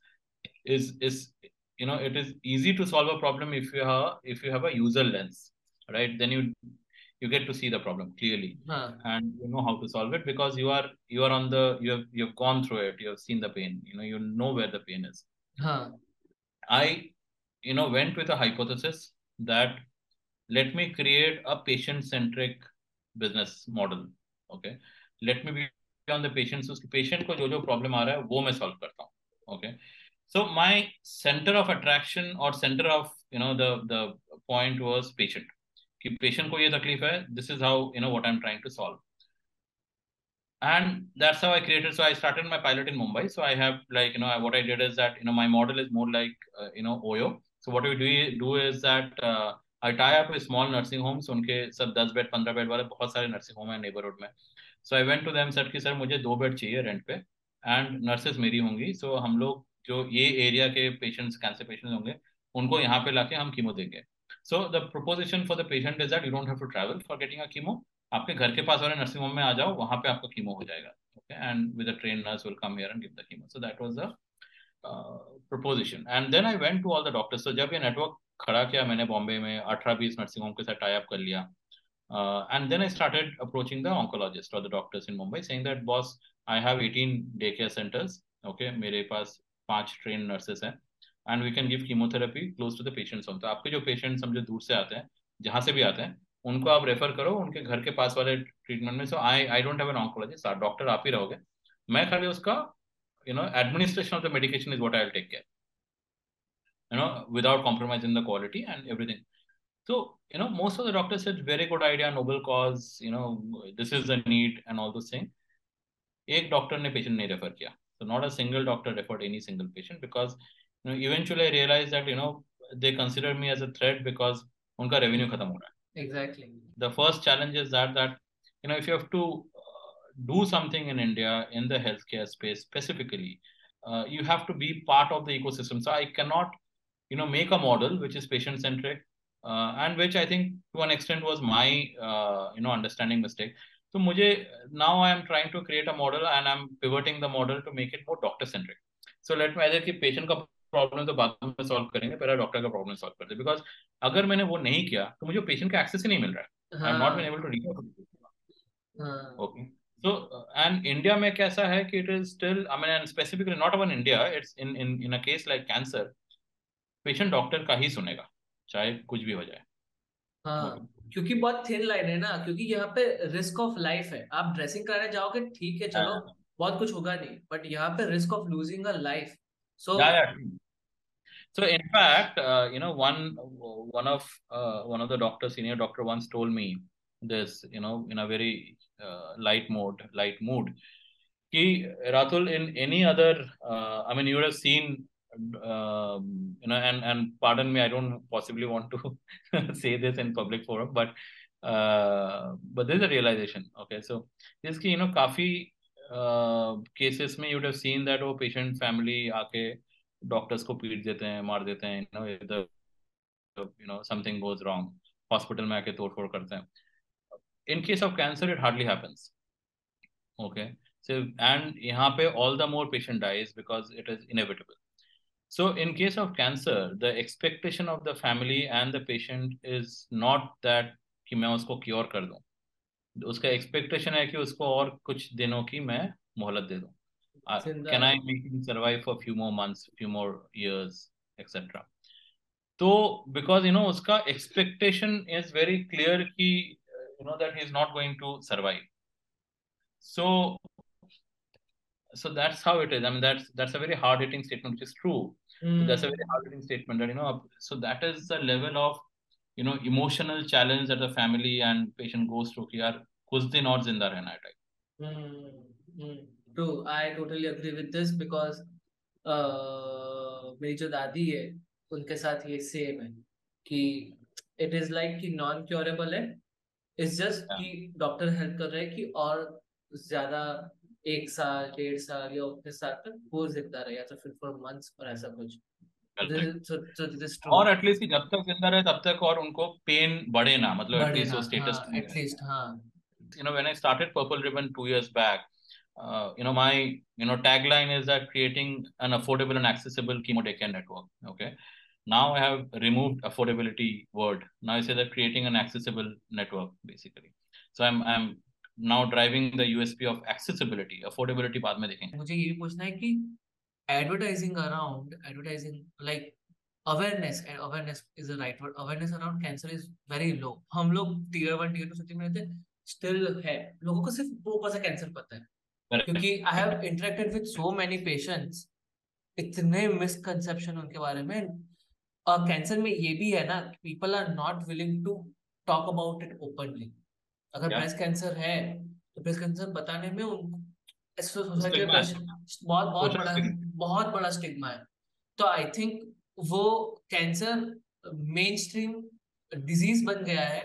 is is you know it is easy to solve a problem if you have if you have a user lens right? Then you you get to see the problem clearly. Huh. and you know how to solve it because you are you are on the you have you've gone through it. You have seen the pain. You know you know where the pain is. Huh. i you know went with a hypothesis that let me create a patient centric business model okay? Let me be on the patient so patient ko jo jo problem aa raha hai wo main solve karta hu okay? so my center of attraction or center of you know the the point was patient कि patient को ये तकलीफ है this is how you know what I'm trying to solve and that's how I created. So I started my pilot in Mumbai. So I have like you know what I did is that you know my model is more like uh, you know Oyo. So what we do do is that uh, I tie up with small nursing homes. उनके सब 10 bed 15 bed वाले बहुत सारे nursing home है neighbourhood में so I went to them sir कि sir मुझे दो बेड चाहिए रेंट पे एंड नर्सेज मेरी होंगी सो so, हम लोग जो ये एरिया के पेशेंट्स कैंसर पेशेंट्स होंगे, उनको यहाँ पे लाके हम कीमो देंगे। So the proposition for the patient is that you don't have to travel for getting a chemo आपके घर के पास वाले नर्सिंग होम में आ जाओ, वहाँ पे आपका कीमो हो जाएगा। Okay and with a train nurse will come here and give the chemo so that was the proposition and then I went to all the doctors तो जब ये नेटवर्क खड़ा किया मैंने बॉम्बे में, अठारह बीस नर्सिंग होम के साथ टाई अप कर लिया। And then I started approaching the oncologist और the doctors in Mumbai saying that boss I have 18 day care centres okay मेरे पास पाँच ट्रेन नर्सेस है and we can give chemotherapy close to the patients home तो आपके जो patients समझो दूर से आते हैं, जहाँ से भी आते हैं, उनको आप रेफर करो, उनके घर के पास वाले ट्रीटमेंट में। So I I don't have an oncologist doctor आप ही रहोगे। मैं खाली उसका you know administration of the medication is what I take care you know without compromise in the quality and everything so you know most of the doctors is very good idea noble cause you know this is the need and all this thing एक doctor ने patient नहीं refer किया। So not a single doctor referred any single patient because you know, eventually I realized that you know they consider me as a threat because unka revenue khatam ho raha. Exactly. The first challenge is that that you know if you have to uh, do something in India in the healthcare space specifically, uh, you have to be part of the ecosystem. So I cannot you know make a model which is patient centric uh, and which I think to an extent was my uh, you know understanding mistake तो मुझे now I am trying to create a model and I am pivoting the model to make it more doctor centric so let me ager कि patient का problem तो बाद में solve करेंगे पहले doctor का प्रॉब्लम सॉल्व करते बिकॉज़ अगर मैंने वो नहीं किया तो मुझे पेशेंट का एक्सेस ही नहीं मिल रहा है। I am not been able to reach out okay so and India में कैसा है कि it is still I mean and specifically not even India it's in in in a case like cancer patient doctor का ही सुनेगा चाहे कुछ भी हो जाए। हाँ. क्योंकि बहुत थिन लाइन है ना क्योंकि यहाँ पे रिस्क ऑफ़ लाइफ है आप ड्रेसिंग कराने जाओगे ठीक है चलो हाँ। बहुत कुछ होगा नहीं बट यहाँ पे risk of losing a life so So in fact, uh, you know, one one of uh, one of the doctors, senior doctor, once told me this, you know, in a very uh, light mode, light mood. Ki Ratul, in any other, uh, I mean, you would have seen, um, you know, and and pardon me, I don't possibly want to say this in public forum, but uh, but there's a realization. Okay, so this ki you know, काफ़ी cases में you'd have seen that वो patient family आके doctors को पीट देते हैं मार देते हैं you know, the you know something goes wrong hospital में आके तोड़ फोड़ करते हैं in case of cancer it hardly happens okay so and यहाँ पे all the more patient dies because it is inevitable so in case of cancer the expectation of the family and the patient is not that कि मैं उसको cure कर दूं उसका expectation है कि उसको और कुछ दिनों की मैं मोहलत दे दूं can I make him survive for few more months few more years etcetera तो बिकॉज यू नो उसका एक्सपेक्टेशन इज वेरी क्लियर कि you know that he's not going to survive so so that's how it is i mean that's that's a very hard hitting statement which is true Mm. So that's a very hard statement that you know so that is the level of you know emotional challenge that the family and patient goes through कि यार कुछ दिन और ज़िंदा रहना है type true I totally agree with this because मेरी जो दादी है उनके साथ ये सेम है कि इट इज़ लाइक कि नॉन क्योरेबल है इट्स जस्ट कि डॉक्टर हेल्प कर रहे हैं कि और ज़्यादा एक साल डेढ़ साल या उतने साल तक वो जिंदा रहे या तो फिर फॉर मंथ्स और ऐसा कुछ और एटलीस्ट जब तक जिंदा रहे तब तक और उनको पेन बढ़े ना मतलब एटलीस्ट वो स्टेटस एटलीस्ट हां you know when i started purple ribbon 2 years back uh, you know my you know tagline is that creating an affordable and accessible chemo care network okay now I have removed affordability word. Now I say that creating an accessible network basically. So I'm I'm now driving the USP of accessibility affordability बाद में देखेंगे। मुझे ये पूछना है कि advertising around advertising like awareness awareness is a right word awareness around cancer is very low हम लोग टीयर 1 टीयर 2 सिटी में रहते स्टिल है। लोगों को सिर्फ़ वो पता कैंसर पता है। क्योंकि I have interacted with so many patients इतने मिसकंसेप्शन उनके बारे में। कैंसर में ये भी है ना people are not willing to talk about it openly अगर ब्रेस्ट कैंसर है तो ब्रेस्ट कैंसर बताने में उनको सोसाइटी बहुत बहुत बड़ा बहुत बड़ा स्टिग्मा है। तो आई थिंक वो कैंसर मेन स्ट्रीम डिज़ीज़ बन गया है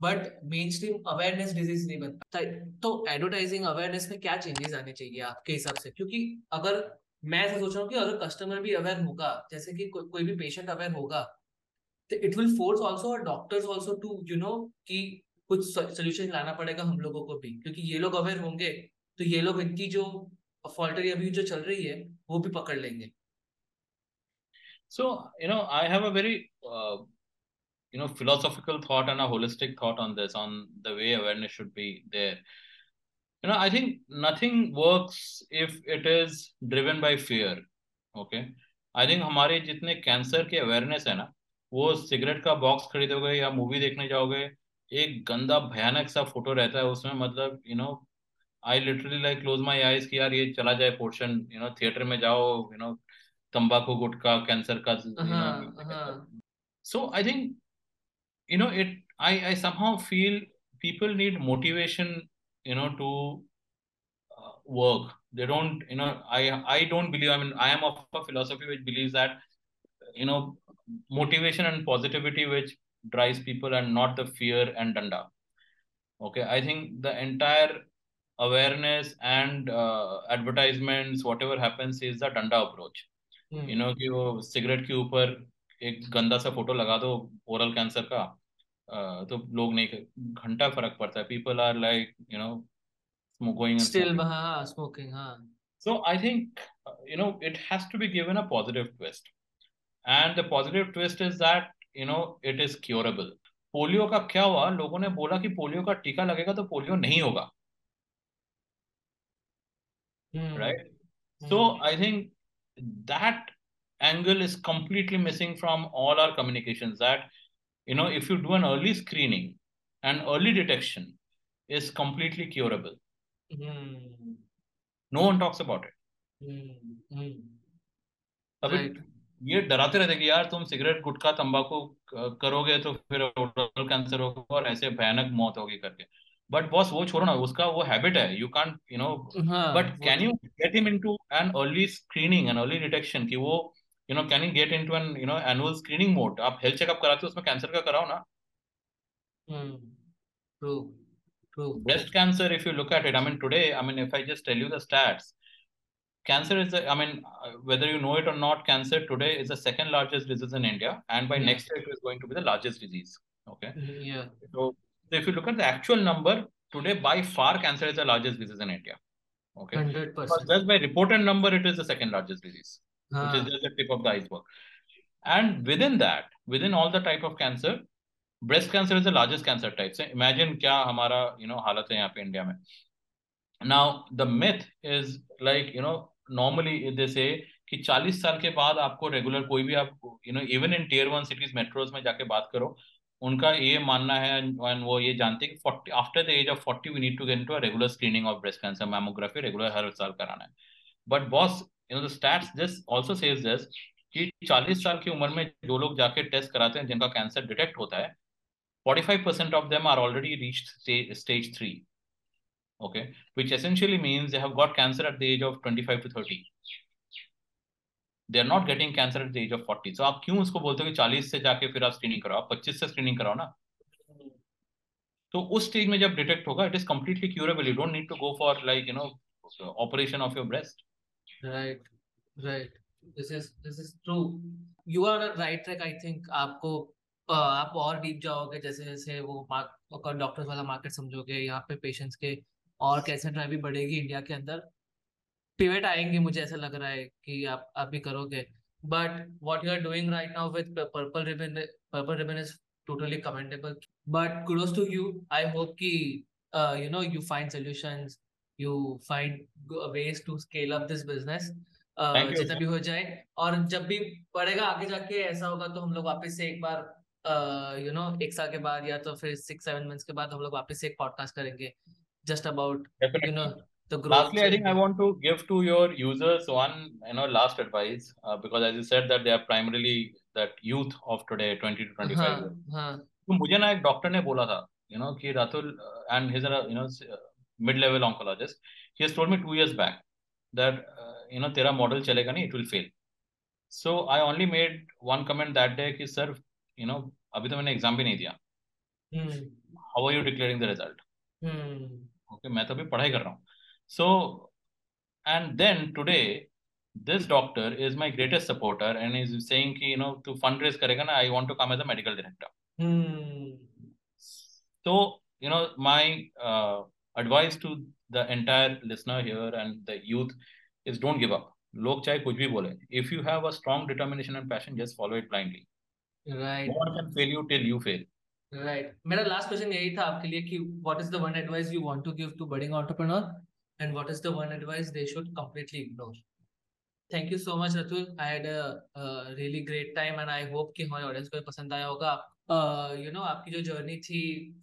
but main stream awareness disease नहीं बनता तो एडवर्टाइजिंग अवेयरनेस में क्या चेंजेस आने चाहिए आपके हिसाब से? क्योंकि अगर मैं ऐसा सोच रहा हूँ कि अगर कस्टमर भी अवेयर होगा जैसे कि को, कोई भी पेशेंट अवेयर होगा तो it will force also doctors also to you know कि कुछ सोल्यूशन लाना पड़ेगा हम लोगों को भी क्योंकि ये लोग अवेयर होंगे तो ये लोग इनकी जो फॉल्टरी अभी जो चल रही है वो भी पकड़ लेंगे so you know i have a very uh, you know philosophical thought and a holistic thought on this on the way awareness should be there you know i think nothing works if it is driven by fear okay I think हमारे जितने cancer के awareness है ना वो cigarette का box खरीदोगे या movie देखने जाओगे एक गंदा भयानक सा फ़ोटो रहता है उसमें मतलब you know I literally like close my eyes की यार ये चला जाए पोर्शन यू नो थिएटर में जाओ यू नो तम्बाकू गुटका कैंसर का so I think you know it I I somehow feel people need motivation you know to work they don't you know I I don't believe I mean I am of a philosophy which believe that you know motivation and positivity which drives people and not the fear and danda okay i think the entire awareness and uh, advertisements whatever happens is the danda approach hmm. you know कि वो cigarette के ऊपर एक गंदा सा photo लगा दो oral cancer का uh, तो लोग नहीं घंटा फर्क पड़ता है people are like you know going still हाँ smoking हाँ so I think uh, you know it has to be given a positive twist and the positive twist is that you know it is curable polio का क्या हुआ लोगों ने बोला कि polio का टीका लगेगा तो पोलियो नहीं होगा mm. right mm. so i think that angle is completely missing from all our communications that you know if you do an early screening and early detection is completely curable mm. no one talks about it mm. अभी right. ये डराते रहते कि यार तुम cigarette गुटखा तंबाकू करोगे तो फिर कैंसर होगा और ऐसे भयानक मौत होगी करके। बट बॉस वो छोड़ो ना उसका वो हैबिट है you can't you know but can you get him into an early screening an early detection कि वो you know can you get into an you know annual screening mode आप health checkup कराते हो उसमें cancer का कराओ ना। True true breast cancer if you look at it i mean today i mean if i just tell you the stats cancer is the, i mean whether you know it or not cancer today is the second largest disease in india and by yeah. next year it is going to be the largest disease okay yeah so So if you look at the actual number, today by far cancer is the largest disease in India. Okay. 100%. But just by reported number, it is the second largest disease, which is just the tip of the iceberg. And within that, within all the type of cancer, breast cancer is the largest cancer type. So imagine क्या हमारा you know हालत है यहाँ पे India में. The myth is like you know normally they say कि 40 साल के बाद आपको रेगुलर कोई भी आप you know even in tier one cities metros में जाके बात करो उनका ये मानना है एंड वो ये जानते हैं कि after the age of forty we need to get to a regular screening of breast cancer mammography regular हर साल कराना है। But boss you know the stats this also says this कि 40 साल की उम्र में जो लोग जाके टेस्ट कराते हैं जिनका कैंसर डिटेक्ट होता है 45% of them are already reached stage, stage 3 okay. Which essentially means they have got cancer at the age of 25 to 30 they are not getting cancer at the age of forty तो आप क्यों उसको बोलते हो कि चालीस से जाके फिर आप स्क्रीनिंग कराओ? पच्चीस से स्क्रीनिंग कराओ ना? तो उस स्टेज में जब डिटेक्ट होगा it is completely curable you don't need to go for like you know operation of your breast right right this is this is true you are right track I think आपको आप और deep जाओगे, जैसे जैसे वो doctors वाला market समझोगे, यहाँ पे पेशेंट्स के और कैसे ड्राइविंग बढ़ेगी इंडिया के अंदर। पिवेट आएँगे मुझे ऐसा लग रहा है कि आप आप भी करोगे। But what you are doing right now with purple ribbon purple ribbon is totally commendable but close to you I hope कि you know you find solution you find ways to scale up this business जितना भी हो जाए। और जब भी पड़ेगा आगे जाके ऐसा होगा तो हम लोग वापस से एक बार यू नो एक साल के बाद या तो फिर सिक्स सेवन मंथ्स के बाद हम लोग वापस से एक पॉडकास्ट करेंगे। Just about you know the growth lastly i think i want to give to your users one you know last advice uh, because as you said that they are primarily that youth of today 20 to 25 हाँ, हाँ. तो मुझे ना एक doctor ने बोला था you know कि Ratul and he's a you know mid level oncologist he has told me 2 years back that uh, you know तेरा मॉडल चलेगा नहीं it will fail so i only made one comment that day कि sir you know अभी तो मैंने exam भी नहीं दिया how are you declaring the result Okay मैं तो अभी पढ़ाई कर रहा हूँ। So and then today this doctor is my greatest supporter and is saying fund raise करेगा ना I want to come as a medical director तो you know my advice to the entire listener here and the youth is don't give up लोग चाहे कुछ भी बोले if you have a strong determination and passion just follow it blindly right no one can fail you till you fail right मेरा last question यही था आपके लिए कि what is the one advice you want to give to budding entrepreneur and what is the one advice they should completely ignore thank you so much Ratul I had a really great time and I hope कि हमारे audience को पसंद आया होगा। You know आपकी जो journey थी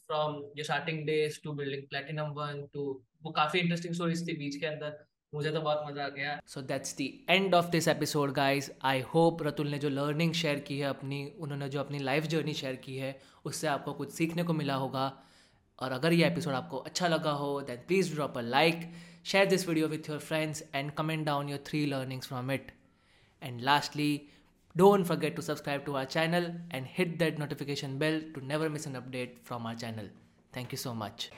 from your starting days to building Platinum one two वो काफ़ी इंटरेस्टिंग स्टोरीज थी बीच के अंदर। मुझे तो बहुत मज़ा आ गया so that's the end of this episode guys I hope Ratul ने जो लर्निंग शेयर की है अपनी, उन्होंने जो अपनी लाइफ जर्नी शेयर की है, उससे आपको कुछ सीखने को मिला होगा और अगर ये एपिसोड आपको अच्छा लगा हो then please drop a like share this video with your friends and comment down your three learnings from it and lastly don't forget to subscribe to our channel and hit that notification bell to never miss an update from our channel. Thank you so much.